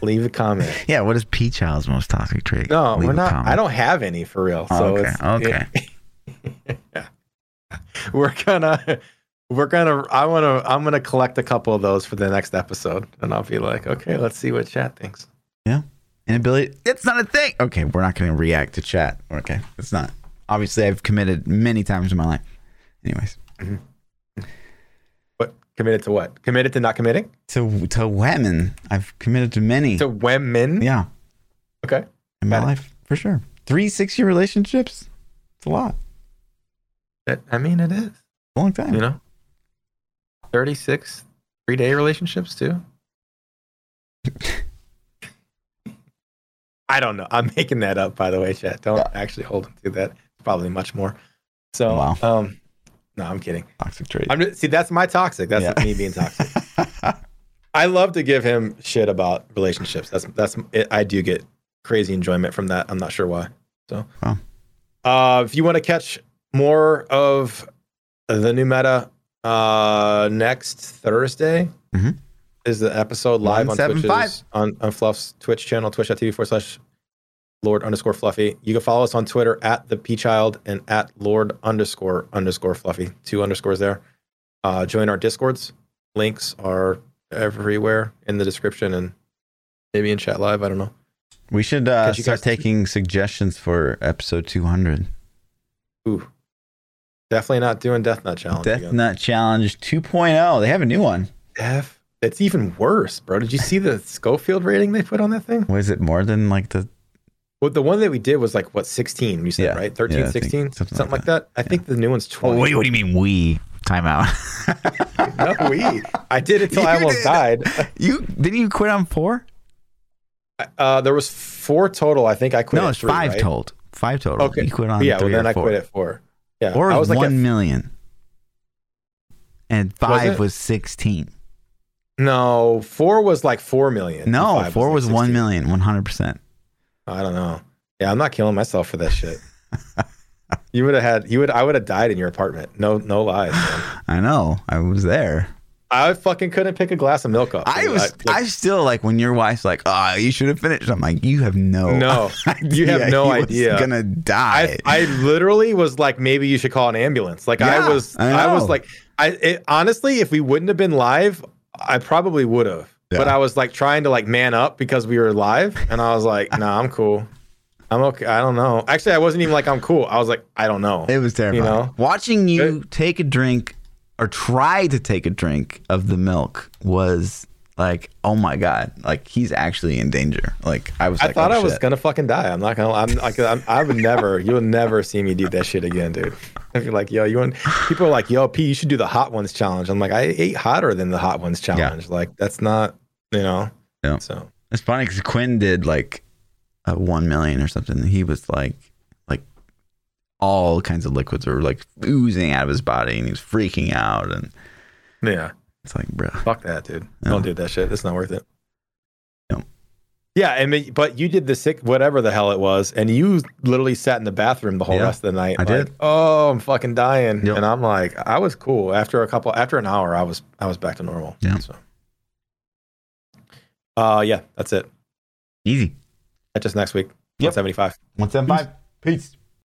leave a comment [laughs] Yeah. What is P Child's most toxic trait? no Leave we're not comment. i don't have any for real so okay. it's okay. [laughs] we're gonna we're gonna i want to i'm gonna collect a couple of those for the next episode and i'll be like okay let's see what chat thinks Yeah. Inability. It's not a thing. Okay. We're not to react to chat. Okay. It's not. Obviously, I've committed many times in my life. Anyways, what committed to what committed to not committing to to women, I've committed to many. to women yeah. okay In my Got it. life, for sure. Three six year relationships. It's a lot. That- i mean it is a long time. you know 36 three day relationships too [laughs] i don't know i'm making that up by the way chat don't actually hold them to that probably much more so Wow. um no i'm kidding Toxic trait. I'm just, see that's my toxic that's Yeah. me being toxic [laughs] I love to give him shit about relationships. That's that's it, I do get crazy enjoyment from that. I'm not sure why. So, Wow. uh, if you want to catch more of the new meta, uh, next Thursday Mhm. is the episode live on Twitch on on Fluff's Twitch channel, twitch.tv forward slash Lord underscore Fluffy. You can follow us on Twitter at the P Child and at Lord underscore underscore Fluffy. Two underscores there. Uh, join our discords. Links are everywhere in the description and maybe in chat live. I don't know. we should uh, start guys- taking suggestions for episode 200. Ooh, Definitely not doing Death Nut Challenge. Death again. Nut Challenge 2.0. They have a new one. Def. It's even worse, bro. Did you see the Scoville rating they put on that thing? Was it more than like the Well, the one that we did was like what 16, you said, Yeah. right? 13, Yeah, I think 16, something something, like like that. I think the new one's 20. Wait, what do you mean we? timeout [laughs] no, we. I did it till I almost did. died. [laughs] you didn't you quit on four? Uh, there was four total. I think I quit. no, it's three, five right? total. Five total. Okay. You quit on yeah, well then I four. quit at four. Yeah, Four I was, was like one at, million. And five it? was sixteen. no, four was like four million. No, four was, like one 16. million, one hundred percent. I don't know. Yeah, I'm not killing myself for that shit. [laughs] you would have had you would I would have died in your apartment. No, no lies. Man. I know. I was there. I fucking couldn't pick a glass of milk up. I was. like, I still like when your wife's like, "Oh, you should have finished." I'm like, "You have no, No, [laughs] you have no idea. Gonna die." I, I literally was like, maybe you should call an ambulance. Like Yeah, I was, I I, was like, I it, honestly, if we wouldn't have been live, I probably would have. But I was like trying to like man up because we were live, and I was like, nah, I'm cool. I'm okay. I don't know. Actually, I wasn't even like I'm cool. I was like, I don't know. It was terrifying. know? Watching you take a drink or try to take a drink of the milk was like, oh my god, like he's actually in danger. Like I was. I like, oh, thought oh, I was shit. gonna fucking die. I'm not gonna. I'm like. I'm, I would never. You'll never see me do that shit again, dude. If you're like, yo, you want? People are like, yo, P, you should do the hot ones challenge. I'm like, I ate hotter than the hot ones challenge. yeah. Like that's not, you know. Yeah. So It's funny because Quinn did like a one million or something. He was like, like all kinds of liquids were like oozing out of his body, and he was freaking out. And yeah, it's like, bro, fuck that, dude. No. Don't do that shit. It's not worth it. No. Yeah, I mean, but you did the sick, whatever the hell it was, and you literally sat in the bathroom the whole Yeah, rest of the night. I like, did. Oh, I'm fucking dying, Yep. and I'm like, I was cool. After a couple, after an hour, I was, I was back to normal. Yeah. So. Uh, yeah, that's it. easy. Catch us next week. Yep. 175. One seven five. Peace.